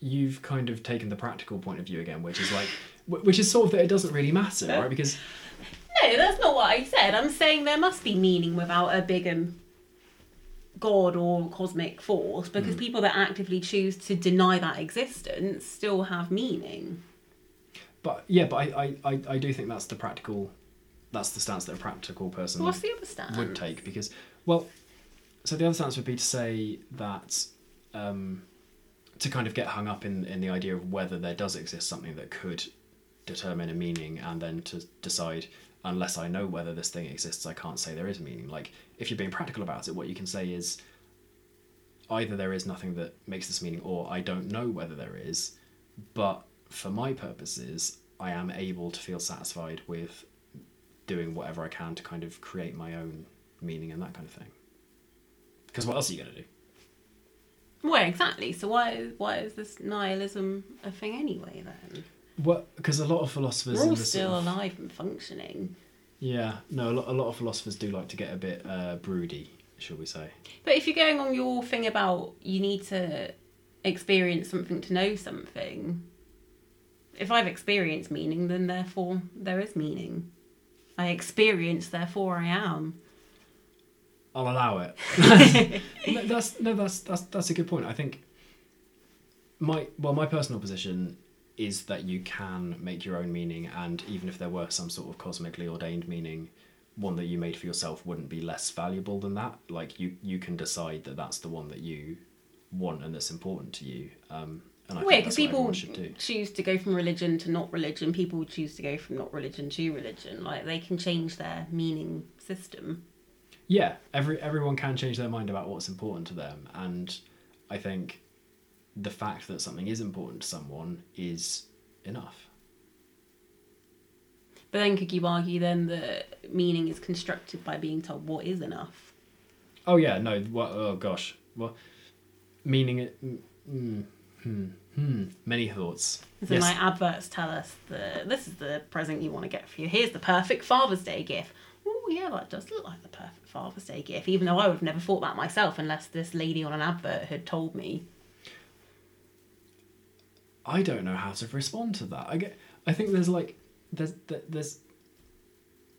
You've kind of taken the practical point of view again, which is like, wh- which is sort of that it doesn't really matter, right? Because No, that's not what I said. I'm saying there must be meaning without a big god or cosmic force because Hmm. people that actively choose to deny that existence still have meaning. But yeah, but I, I, I, I do think that's the practical, that's the stance that a practical person What's the other stance? would take because, well, so the other stance would be to say that um, to kind of get hung up in in the idea of whether there does exist something that could determine a meaning, and then to decide unless I know whether this thing exists, I can't say there is meaning. Like if you're being practical about it, what you can say is either there is nothing that makes this meaning, or I don't know whether there is, but for my purposes, I am able to feel satisfied with doing whatever I can to kind of create my own meaning and that kind of thing. Because what else are you going to do? Well, exactly. So why why is this nihilism a thing anyway? Then Well, because a lot of philosophers all still sort of, alive and functioning. yeah, no, a lot, a lot of philosophers do like to get a bit uh, broody, shall we say? But if you're going on your thing about you need to experience something to know something, if I've experienced meaning, then therefore there is meaning. I experience, therefore I am. I'll allow it. no, that's no, that's that's that's a good point. I think my well, my personal position is that you can make your own meaning, and even if there were some sort of cosmically ordained meaning, one that you made for yourself wouldn't be less valuable than that. Like you, you can decide that that's the one that you want and that's important to you. Um, and I Well, because people should do. choose to go from religion to not religion. People choose to go from not religion to religion. Like they can change their meaning system. yeah, every everyone can change their mind about what's important to them, and I think the fact that something is important to someone is enough. But then could you argue then that meaning is constructed by being told what is enough? Oh yeah, no. What? Oh gosh. Well, meaning it. Mm, mm, hmm. Hmm. Many thoughts. So Yes. my adverts tell us that this is the present you want to get for you. Here's the perfect Father's Day gift. Oh yeah, that does look like the perfect Father's Day gift. Even though I would have never thought that myself unless this lady on an advert had told me. I don't know how to respond to that. I get. I think there's like there's there's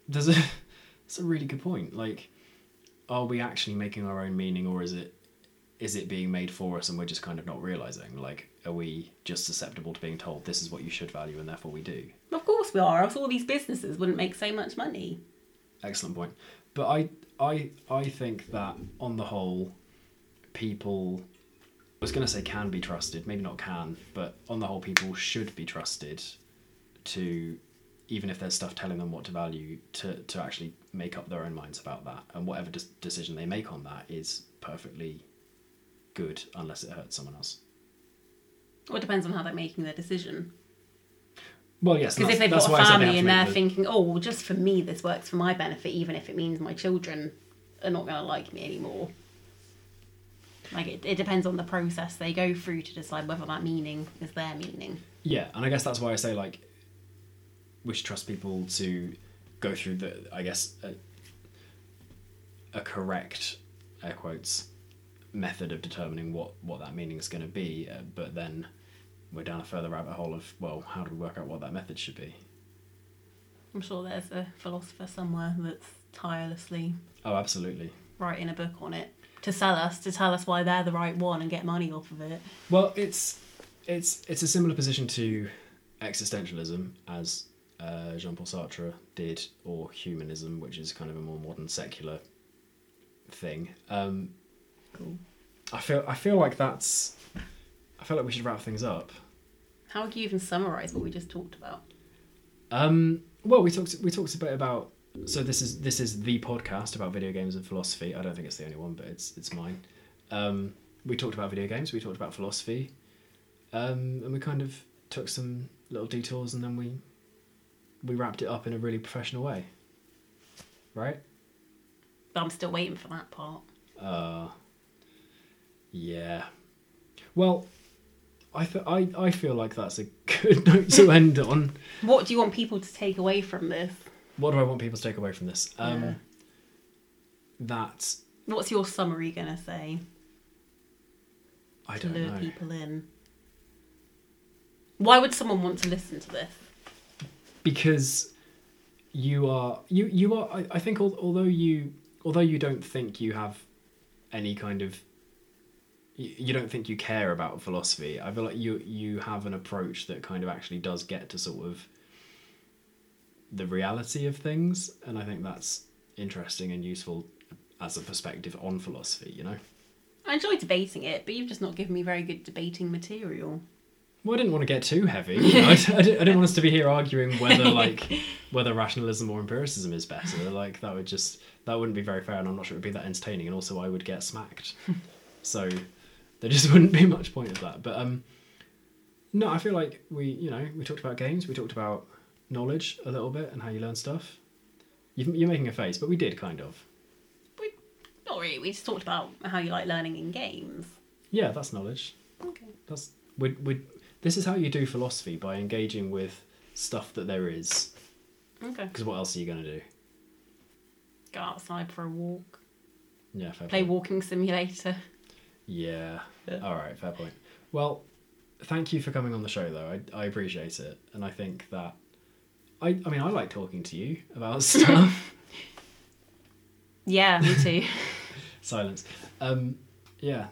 there's a it's a really good point. Like, are we actually making our own meaning, or is it is it being made for us, and we're just kind of not realizing? Like, are we just susceptible to being told this is what you should value, and therefore we do? Of course we are, else all these businesses wouldn't make so much money. Excellent point. But I I I think that on the whole, people I was going to say can be trusted, maybe not can, but on the whole, people should be trusted to, even if there's stuff telling them what to value, to, to actually make up their own minds about that. And whatever des- decision they make on that is perfectly good, unless it hurts someone else. Well, it depends on how they're making their decision. Well, yes, Because if they've got a why I said they family and they're the- thinking, oh, well, just for me, this works for my benefit, even if it means my children are not going to like me anymore. Like, it, it depends on the process they go through to decide whether that meaning is their meaning. Yeah, and I guess that's why I say like we should trust people to go through the I guess a, a correct air quotes method of determining what what that meaning is going to be, uh, but then we're down a further rabbit hole of well, how do we work out what that method should be? I'm sure there's a philosopher somewhere that's tirelessly Oh, absolutely. writing a book on it to sell us, to tell us why they're the right one and get money off of it. Well, it's it's it's a similar position to existentialism as uh, Jean Paul Sartre did, or humanism, which is kind of a more modern secular thing. Um, Cool. I feel I feel like that's I feel like we should wrap things up. How would you even summarise what we just talked about? Um, well, we talked we talked a bit about so this is this is the podcast about video games and philosophy. I don't think it's the only one, but it's it's mine. Um, we talked about video games. We talked about philosophy, um, and we kind of took some little detours, and then we we wrapped it up in a really professional way. Right? But I'm still waiting for that part. Uh, yeah. Well, I, th- I I feel like that's a good note to end on. What do you want people to take away from this? What do I want people to take away from this? Um, Yeah. That What's your summary gonna say I don't lure know. people in? Why would someone want to listen to this? because you are you you are I, I think al- although you although you don't think you have any kind of you, you don't think you care about philosophy i feel like you you have an approach that kind of actually does get to sort of the reality of things and i think that's interesting and useful as a perspective on philosophy you know I enjoy debating it, but you've just not given me very good debating material. well i didn't want to get too heavy you know? I, I, didn't, I didn't want us to be here arguing whether like whether rationalism or empiricism is better like that would just that wouldn't be very fair and i'm not sure it would be that entertaining and also i would get smacked so there just wouldn't be much point of that but um no i feel like we you know we talked about games we talked about knowledge a little bit and how you learn stuff You've, you're making a face but we did kind of We, not really. We just talked about how you like learning in games. yeah that's knowledge Okay. that's we we this is how you do philosophy by engaging with stuff that there is Okay. because what else are you going to do Go outside for a walk. yeah fair Play point. walking simulator. Yeah. Yeah. All right. Fair point. Well, thank you for coming on the show, though. I, I appreciate it, and I think that I I mean I like talking to you about stuff. Yeah, me too. Silence. Um. Yeah.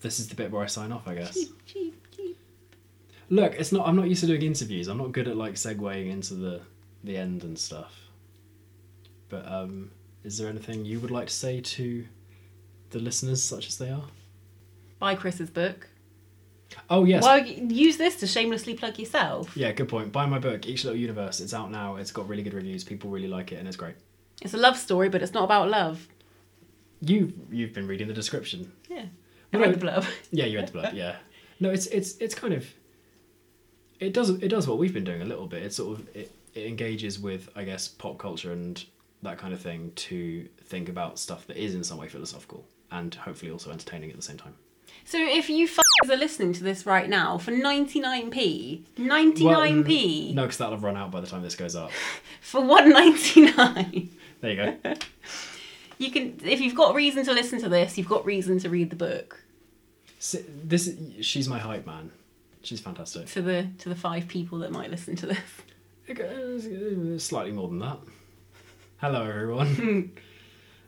This is the bit where I sign off, I guess. Look, it's not. I'm not used to doing interviews. I'm not good at like segueing into the the end and stuff. But um, is there anything you would like to say to the listeners, such as they are? Buy Chris's book. Oh yes. Well, use this to shamelessly plug yourself. Yeah, good point. Buy my book, Each Little Universe. It's out now. It's got really good reviews. People really like it, and it's great. It's a love story, but it's not about love. You you've been reading the description. Yeah. I read the blurb. Yeah, you read the blurb. Yeah. No, it's it's it's kind of. It does it does what we've been doing a little bit. It sort of it, it engages with I guess pop culture and that kind of thing to think about stuff that is in some way philosophical and hopefully also entertaining at the same time. So if you f***ers are listening to this right now for 99p, 99p No, because that'll have run out by the time this goes up. for 199, There you go. you can. If you've got reason to listen to this, you've got reason to read the book. S- This she's my hype man. She's fantastic. To the to the five people that might listen to this. Slightly more than that. Hello, everyone.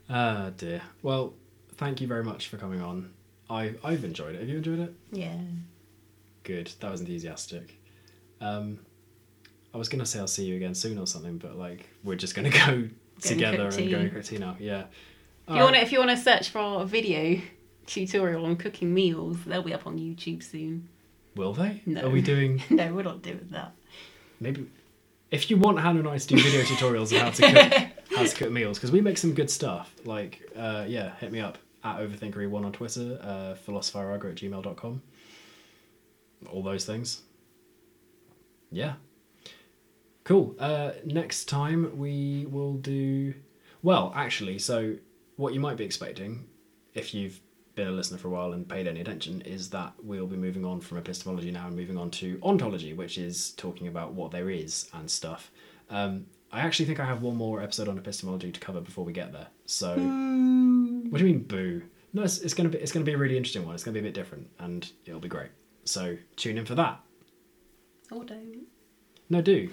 Ah, dear. Well, thank you very much for coming on. I I've enjoyed it. Have you enjoyed it? Yeah. Good. That was enthusiastic. Um, I was gonna say I'll see you again soon or something, but like we're just gonna go together and go and cook tea now. Yeah. If you want to, if you want to search for a video tutorial on cooking meals, they'll be up on YouTube soon. Will they? No. Are we doing? no, we're not doing that. Maybe. If you want Hannah and I to do video tutorials on how to cook, how to cook meals, because we make some good stuff. Like, uh, yeah, hit me up at overthinkery1 on Twitter, uh, philosopherargo at gmail.com. All those things. Yeah. Cool. Uh, next time we will do. Well, actually, so what you might be expecting, if you've been a listener for a while and paid any attention, is that we'll be moving on from epistemology now and moving on to ontology, which is talking about what there is and stuff. Um, I actually think I have one more episode on epistemology to cover before we get there. So, what do you mean, boo? No, it's, it's gonna be it's gonna be a really interesting one. It's gonna be a bit different, and it'll be great. So tune in for that. Or don't. No, do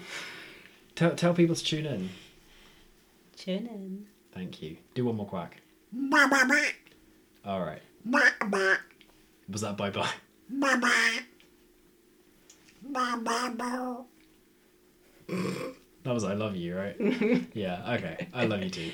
tell tell people to tune in. Tune in. Thank you. Do one more quack. All right. Was that bye bye? Ba ba. Ba ba. That was I love you, right? yeah. Okay. I love you too.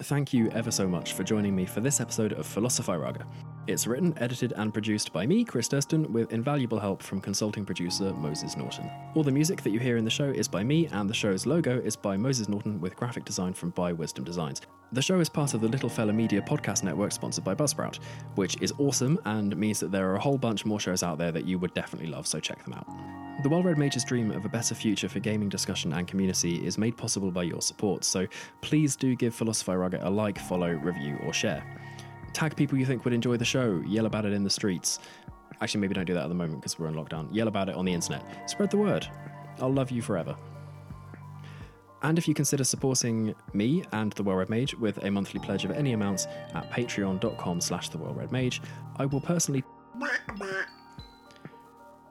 Thank you ever so much for joining me for this episode of Philosophy Raga. It's written, edited, and produced by me, Chris Durston, with invaluable help from consulting producer Moses Norton. All the music that you hear in the show is by me, and the show's logo is by Moses Norton with graphic design from By Wisdom Designs. The show is part of the Little Fella Media podcast network sponsored by Buzzsprout, which is awesome and means that there are a whole bunch more shows out there that you would definitely love, so check them out. The Well-Red Mage's dream of a better future for gaming discussion and community is made possible by your support, so please do give Philosophy Raga a like, follow, review, or share. Tag people you think would enjoy the show, yell about it in the streets. Actually, maybe don't do that at the moment because we're in lockdown. Yell about it on the internet. Spread the word. I'll love you forever. And if you consider supporting me and the Well-Red Mage with a monthly pledge of any amount at patreon.com slash the Mage, I will personally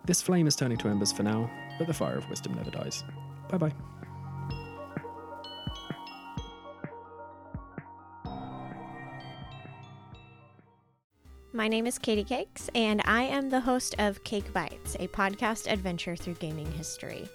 this flame is turning to embers for now, but the fire of wisdom never dies. Bye bye. My name is Katie Cakes, and I am the host of Cake Bites, a podcast adventure through gaming history.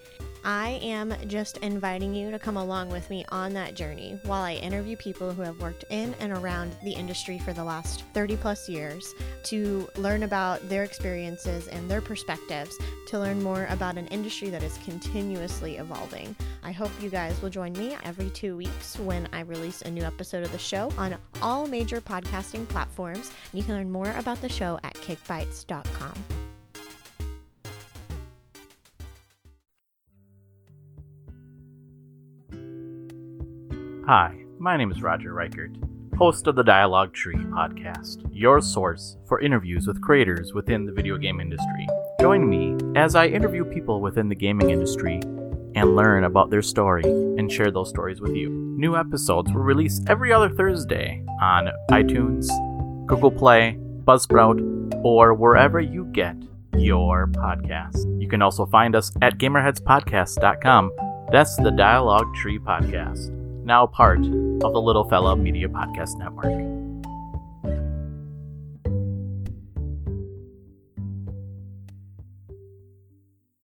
I am just inviting you to come along with me on that journey while I interview people who have worked in and around the industry for the last 30 plus years to learn about their experiences and their perspectives, to learn more about an industry that is continuously evolving. I hope you guys will join me every two weeks when I release a new episode of the show on all major podcasting platforms. You can learn more about the show at cakebites.com. Hi, my name is Roger Reichert, host of the Dialogue Tree podcast, your source for interviews with creators within the video game industry. Join me as I interview people within the gaming industry and learn about their story and share those stories with you. New episodes will release every other Thursday on iTunes, Google Play, Buzzsprout, or wherever you get your podcast. You can also find us at gamerheadspodcast.com. That's the Dialogue Tree Podcast, now part of the Little Fella Media Podcast Network.